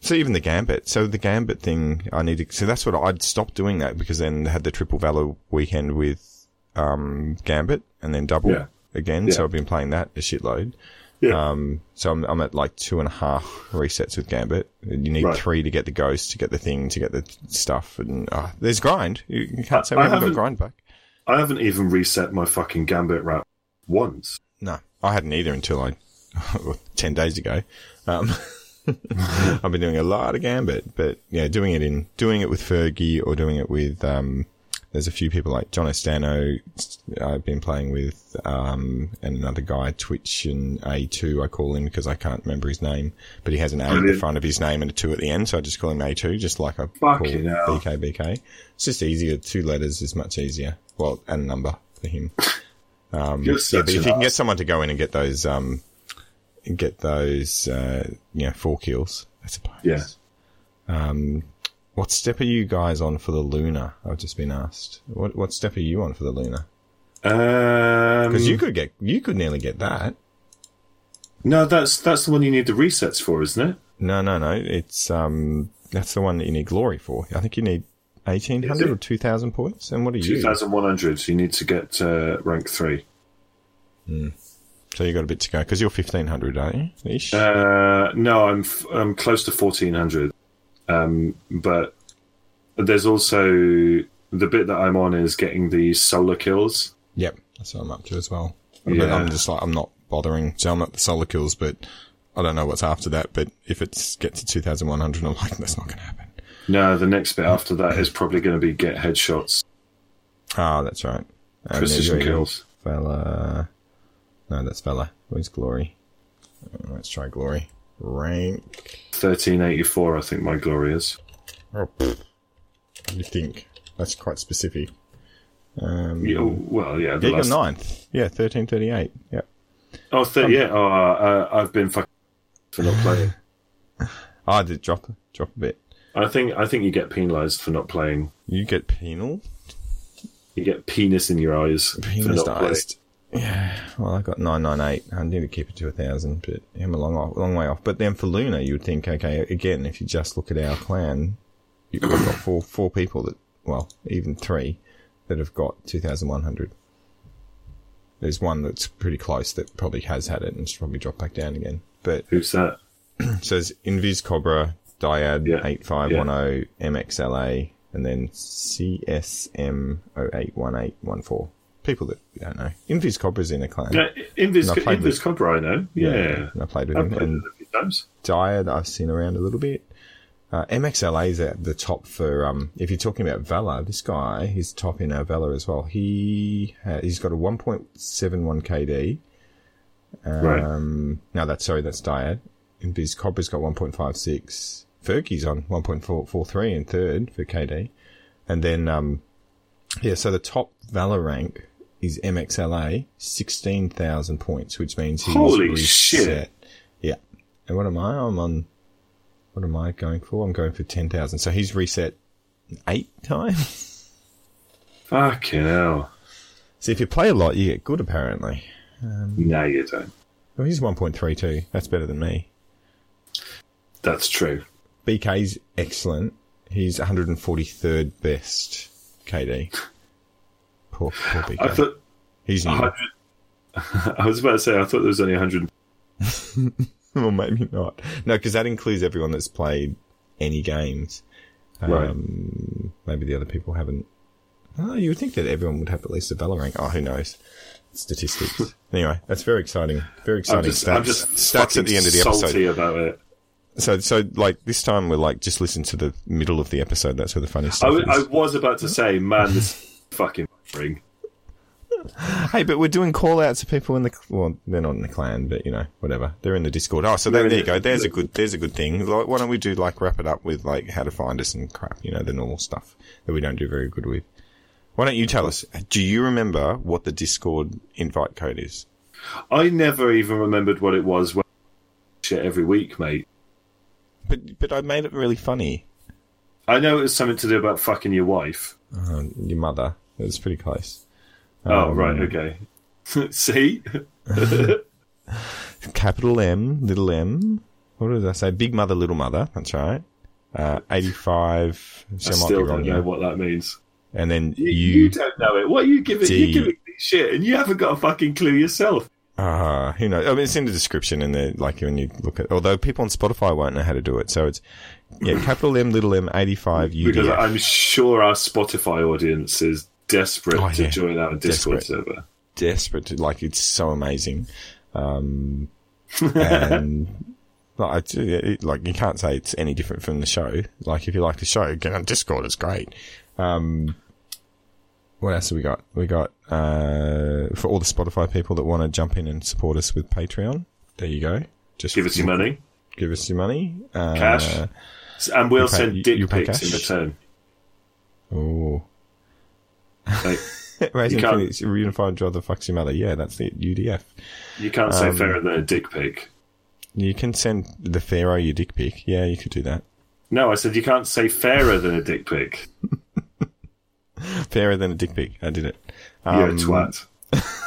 So even the Gambit. So the Gambit thing, I need to. So that's what I'd stopped doing that because then they had the Triple Valor weekend with um, Gambit and then double Yeah. again. Yeah. So I've been playing that a shitload. Yeah. Um, so I'm, I'm at like two and a half resets with Gambit. You need Right. three to get the ghost, to get the thing, to get the stuff. And uh, there's grind. You, you can't say I we haven't got grind back. I haven't even reset my fucking Gambit route once. No, I hadn't either until I, ten days ago. Um, I've been doing a lot of Gambit, but yeah, doing it in, doing it with Fergie or doing it with, um, there's a few people like John Estano I've been playing with, um, and another guy, Twitch and A2, I call him because I can't remember his name, but he has an A in the front of his name and a 2 at the end, so I just call him A2, just like I call Fucking hell. BK BK. It's just easier, two letters is much easier. Well, and a number for him. Um, yeah, but if you can get someone to go in and get those, um, get those, uh, you know, four kills, that's a bonus. Yeah. Um, what step are you guys on for the Luna? I've just been asked. What what step are you on for the Luna? Um, Because you could get, you could nearly get that. no, that's that's the one you need the resets for, isn't it? No, no, no. It's um, that's the one that you need glory for. I think you need eighteen hundred or two thousand points. And what are Two you? thousand one hundred. You need to get uh, rank three. So you got a bit to go because you're fifteen hundred, aren't you? Ish. Uh, no, I'm f- I'm close to fourteen hundred. Um, but there's also the bit that I'm on is getting the solar kills. Yep, that's what I'm up to as well. But Yeah. I'm just like I'm not bothering. So I'm at the solar kills, but I don't know what's after that. But if it gets to 2,100, I'm like that's not going to happen. No, the next bit after that is probably going to be get headshots, Ah, that's right. And precision kills. Fella. No, that's fella. Where's glory? Let's try glory. Rank. Thirteen eighty four, I think my glory is. Oh, pfft. You think? That's quite specific. Um, Yeah, well, yeah. The yeah, last... ninth. Yeah, 1338. Yep. Oh, th- yeah. Oh, uh, I've been fucking for not playing. I did drop, drop a bit. I think I think you get penalised for not playing. You get penal? You get penis in your eyes playing. Penalised. Yeah, well, I got 998. I need to keep it to a 1,000, but I'm a long, off, long way off. But then for Luna, you would think, okay, again, if you just look at our clan, you've got four, four people that, well, even three, that have got 2,100. There's one that's pretty close that probably has had it and it's probably dropped back down again. But Who's that? so there's Invis Cobra, Dyad Yeah. 8510, MXLA, and then CSM 081814. People that we don't know. Invis Cobra's in a clan. Yeah, Invis, No, I played Invis with- Cobra, I know. Yeah. And I played with I've him. played And a few times. Dyad I've seen around a little bit. Uh, MXLA is at the top for, um, if you're talking about Valor, this guy, he's top in our Valor as well. He, ha- he's got a 1.71 KD. Right. Um, no, that's, sorry, that's Dyad. Invis Cobra's got 1.56. Fergie's on 1.43 in third for KD. And then, um, yeah, so the top Valor rank is MXLA, 16,000 points, which means he's Holy reset. shit. Yeah. And what am I? I'm on, what am I going for? I'm going for 10,000. So he's reset eight times. Fucking hell. See, if you play a lot, you get good apparently. Um, no, you don't. Well, he's 1.32. That's better than me. That's true. BK's excellent. He's 143rd best KD. Poor, poor BK. I thought he's new. 100. I was about to say, I thought there was only 100. well, maybe not. No, because that includes everyone that's played any games. Um, Right. Maybe the other people haven't. Oh, you would think that everyone would have at least a Valor rank. Oh, who knows? Statistics. anyway, that's very exciting. Very I'm exciting just, stats. I'm just stats at the end of the episode. salty about it. So, so like this time we're like just listen to the middle of the episode. That's where the funny I, stuff w- I was about to say, man, this fucking ring. Hey, but we're doing call outs to people in the well, they're not in the clan, but you know, whatever. They're in the Discord. Oh, so there, there you go. There's a good there's a good thing. Like, why don't we do like wrap it up with like how to find us and crap, you know, the normal stuff that we don't do very good with. Why don't you tell us? Do you remember what the Discord invite code is? I never even remembered what it was when shit every week, mate. But but I made it really funny. I know it was something to do about fucking your wife. Uh, your mother. It was pretty close. Oh, Um, right, okay. See? Capital M, little M. What did I say? Big mother, little mother. That's right. Uh, 85. So I I might be still don't know here. what that means. And then You, you, you don't know it. What are you giving? D. You're giving me shit, and you haven't got a fucking clue yourself. uh, who knows? I mean, it's in the description and like when you look at, although people on Spotify won't know how to do it. So it's, yeah, capital M, little M, 85 Because I'm sure our Spotify audience is desperate Oh, to join our Discord Desperate. server. desperate to, like, it's so amazing. Um, and, like, it, like, you can't say it's any different from the show. Like, if you like the show, get on Discord, it's great. Um, what else have we got? We got, uh, for all the Spotify people that want to jump in and support us with Patreon, there you go. Just Give us your money, Give us your money. Uh, cash, and we'll pay- send dick pics in return. Oh. Like, Raising You can't- Phoenix, Unified Draw the Fucks Your Mother. Yeah, that's the UDF. you can't say Um, fairer than a dick pic. You can send the Pharaoh your dick pic. Yeah, you could do that. No, I said you can't say fairer than a dick pic. Fairer than a dick pic. I did it. You're a Um, twat.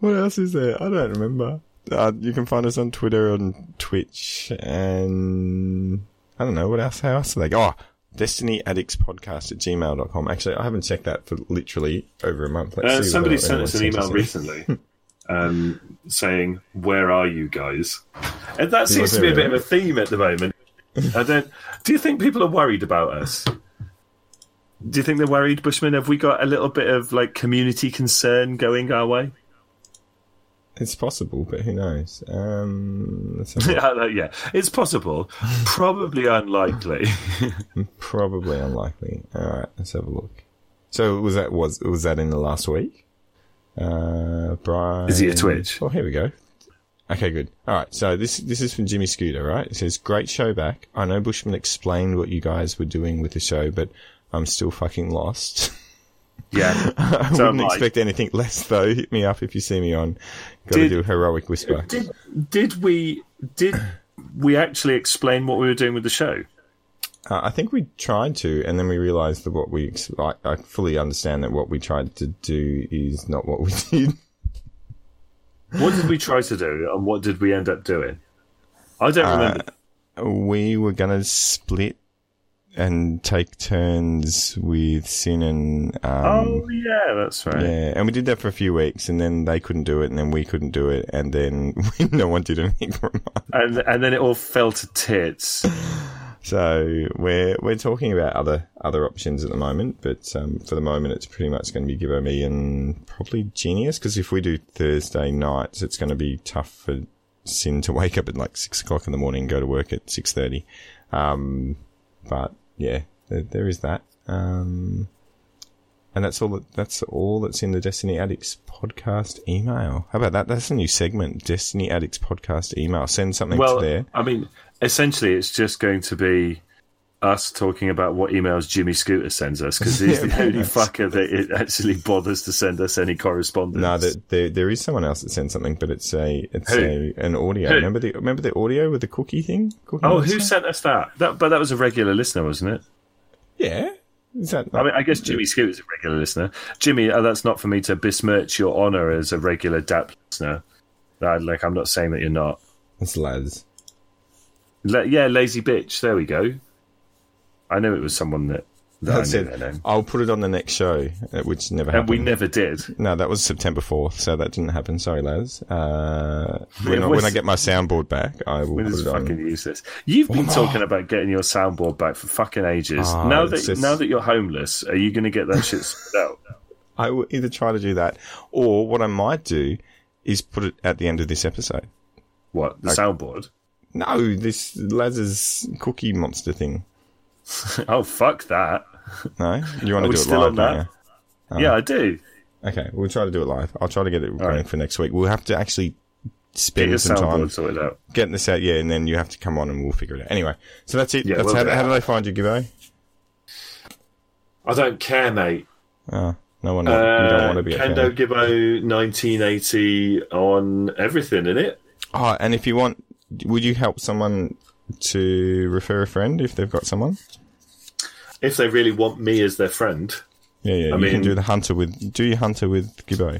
What else is there? I don't remember. Uh, you can find us on Twitter and Twitch and I don't know what else. How else are they? Oh, Destiny Addicts Podcast at gmail.com. Actually, I haven't checked that for literally over a month. Let's Uh, see somebody sent us an email recently um, saying, "Where are you guys?" And that seems to be a bit of a theme at the moment. I don't. Do you think people are worried about us? Do you think they're worried, Bushman? Have we got a little bit of like community concern going our way? It's possible, but who knows? Um, let's have a look. yeah, yeah, it's possible. Probably unlikely. Probably unlikely. All right, let's have a look. So was that was was that in the last week? Uh, Brian. Is he a Twitch? Oh, here we go. Okay, good. All right. So this this is from Jimmy Scooter, right? It says, "Great show back. I know Bushman explained what you guys were doing with the show, but I'm still fucking lost. yeah. I So wouldn't am I. expect anything less, though. Hit me up if you see me on. Got to do a heroic whisper. Did did we did we actually explain what we were doing with the show? Uh, I think we tried to, and then we realised that what we, I, I fully understand that what we tried to do is not what we did. What did we try to do, and what did we end up doing? I don't remember. we were going to split and take turns with Sin and um, oh yeah, that's right. yeah, and we did that for a few weeks, and then they couldn't do it, and then we couldn't do it, and then no one did anything for a month. And and then it all fell to tits. So we're we're talking about other other options at the moment, but um, for the moment, it's pretty much going to be Gibbo me and probably Genius because if we do Thursday nights, it's going to be tough for Sin to wake up at like six o'clock in the morning and go to work at six thirty. Um, but yeah, there, there is that. Um, and that's all. That, that's all that's in the Destiny Addicts podcast email. How about that? That's a new segment, Destiny Addicts podcast email. Send something Well, to there. I mean, essentially, it's just going to be us talking about what emails Jimmy Scooter sends us because he's the only fucker that it actually bothers to send us any correspondence. No, there, there there is someone else that sent something, but it's a it's Who? a an audio. Who? Remember the remember the audio with the cookie thing? Cookie oh, who sent us that? That, but that was a regular listener, wasn't it? Yeah, is that? I mean, I guess Jimmy Scooter's a regular listener. Jimmy, uh, that's not for me to besmirch your honour as a regular DAP listener. Uh, like, I'm not saying that you're not. It's Laz. La- yeah, lazy bitch. There we go. I knew it was someone that, that I That's knew it. their name. I'll put it on the next show, uh, which never And happened. we never did. no, that was September fourth, so that didn't happen. Sorry, Laz. Uh, when, I, when I get my soundboard back, I will put it on. fucking useless. You've been talking about getting your soundboard back for fucking ages. Oh, now that just- now that you're homeless, are you going to get that shit sorted out? I will either try to do that, or what I might do is put it at the end of this episode. What the soundboard? No, this Laz's cookie monster thing. Oh fuck that! No, you want to do it still live, on that? you? yeah, I do. Okay, we'll try to do it live. I'll try to get it going right. for next week. We'll have to actually spend your some time soundboard sorted out. getting this out, yeah, and then you have to come on and we'll figure it out. Anyway, so that's it. Yeah, that's we'll how, do it. how do they find you, Gibbo? I don't care, mate. Oh, no one. you don't uh, want to be a Kendo fan. Gibbo 1980 on everything in it. Oh, ah, and if you want, would you help someone to refer a friend if they've got someone? If they really want me as their friend, Yeah, yeah. you mean- can do the hunter with do your hunter with Gibbo.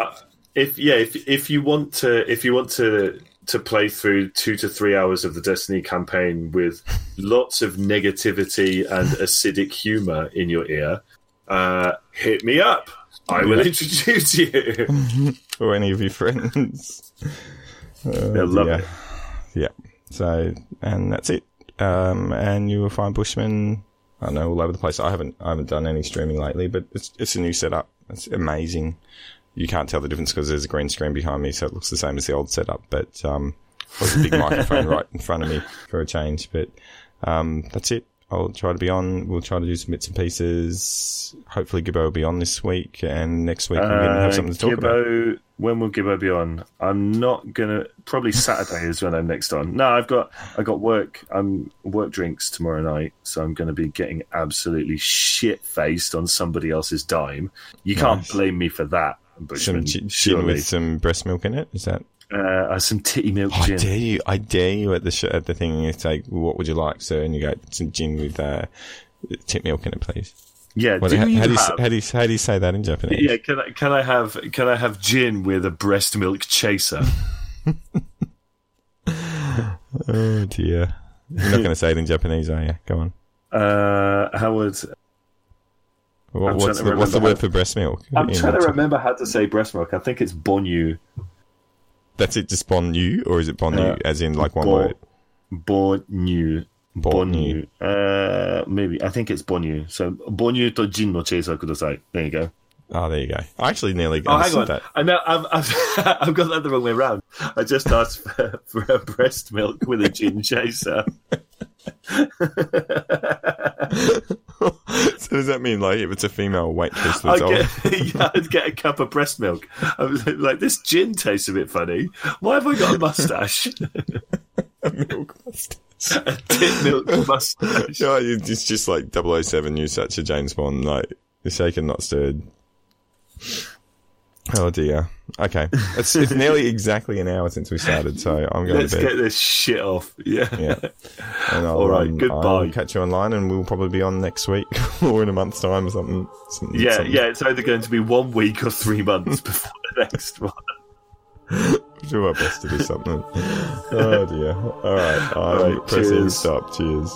if yeah, if if you want to, if you want to to play through two to three hours of the Destiny campaign with lots of negativity and acidic humor in your ear, uh, hit me up. I will introduce you. or any of your friends. Oh, They'll love dear. it. Yeah. So, and that's it. Um, and you will find Bushman. I don't know all over the place. I haven't, I haven't done any streaming lately, but it's it's a new setup. It's amazing. You can't tell the difference because there's a green screen behind me, so it looks the same as the old setup. But um, there's a big microphone right in front of me for a change. But um, that's it. I'll try to be on. We'll try to do some bits and pieces. Hopefully, Gibbo will be on this week, and next week we're going to have something to talk about. Uh, when will Gibbo be on? I'm not gonna. Probably Saturday is when I'm next on. No, I've got I got work. I'm work drinks tomorrow night, so I'm going to be getting absolutely shit faced on somebody else's dime. You can't blame me for that. Some Bushman, gin with some breast milk in it. Is that? Uh, uh, some titty milk I gin. dare you! I dare you at the sh- at the thing. It's like, "What would you like, sir?" And you go, "Some gin with uh, tip milk in it, please." Yeah, What, do how, how do you, how do you how do you say that in Japanese? yeah, can I can I have can I have gin with a breast milk chaser? Oh dear! You're not going to say it in Japanese, are you? Go on. Uh, Howard, What, what's the what's the word for breast milk? I'm trying to remember how to say breast milk. I think it's bonyu. That's it. Just bon you, or is it bon you, Uh, as in like one bon- word? Bonyu. Bonyu. Bonyu. Uh, maybe. I think it's bonyu. So, bonyu to gin no chaser kudasai. There you go. Oh, there you go. I actually nearly Oh, hang on. that. I know. I've, I've, I've got that the wrong way around. I just asked for, for a breast milk with a gin chaser. so does that mean like if it's a female waitress I'd that's old? get, yeah, I'd get a cup of breast milk. I was like, this gin tastes a bit funny. Why have I got a mustache? milk mustache. a tit milk mustache. Yeah, it's just like 007, you such a James Bond, like, you're shaken, not stirred. Oh dear. Okay. It's, it's nearly exactly an hour since we started, so I'm going to Let's to bed. get this shit off. Yeah. Yeah. And I'll, All right, um, goodbye. I'll catch you online and we'll probably be on next week or in a month's time or something. Some- Yeah, something. yeah, it's either going to be one week or three months before the next one. Do our best to do something. oh dear. All right. I'm All right, pressing cheers. stop. Cheers.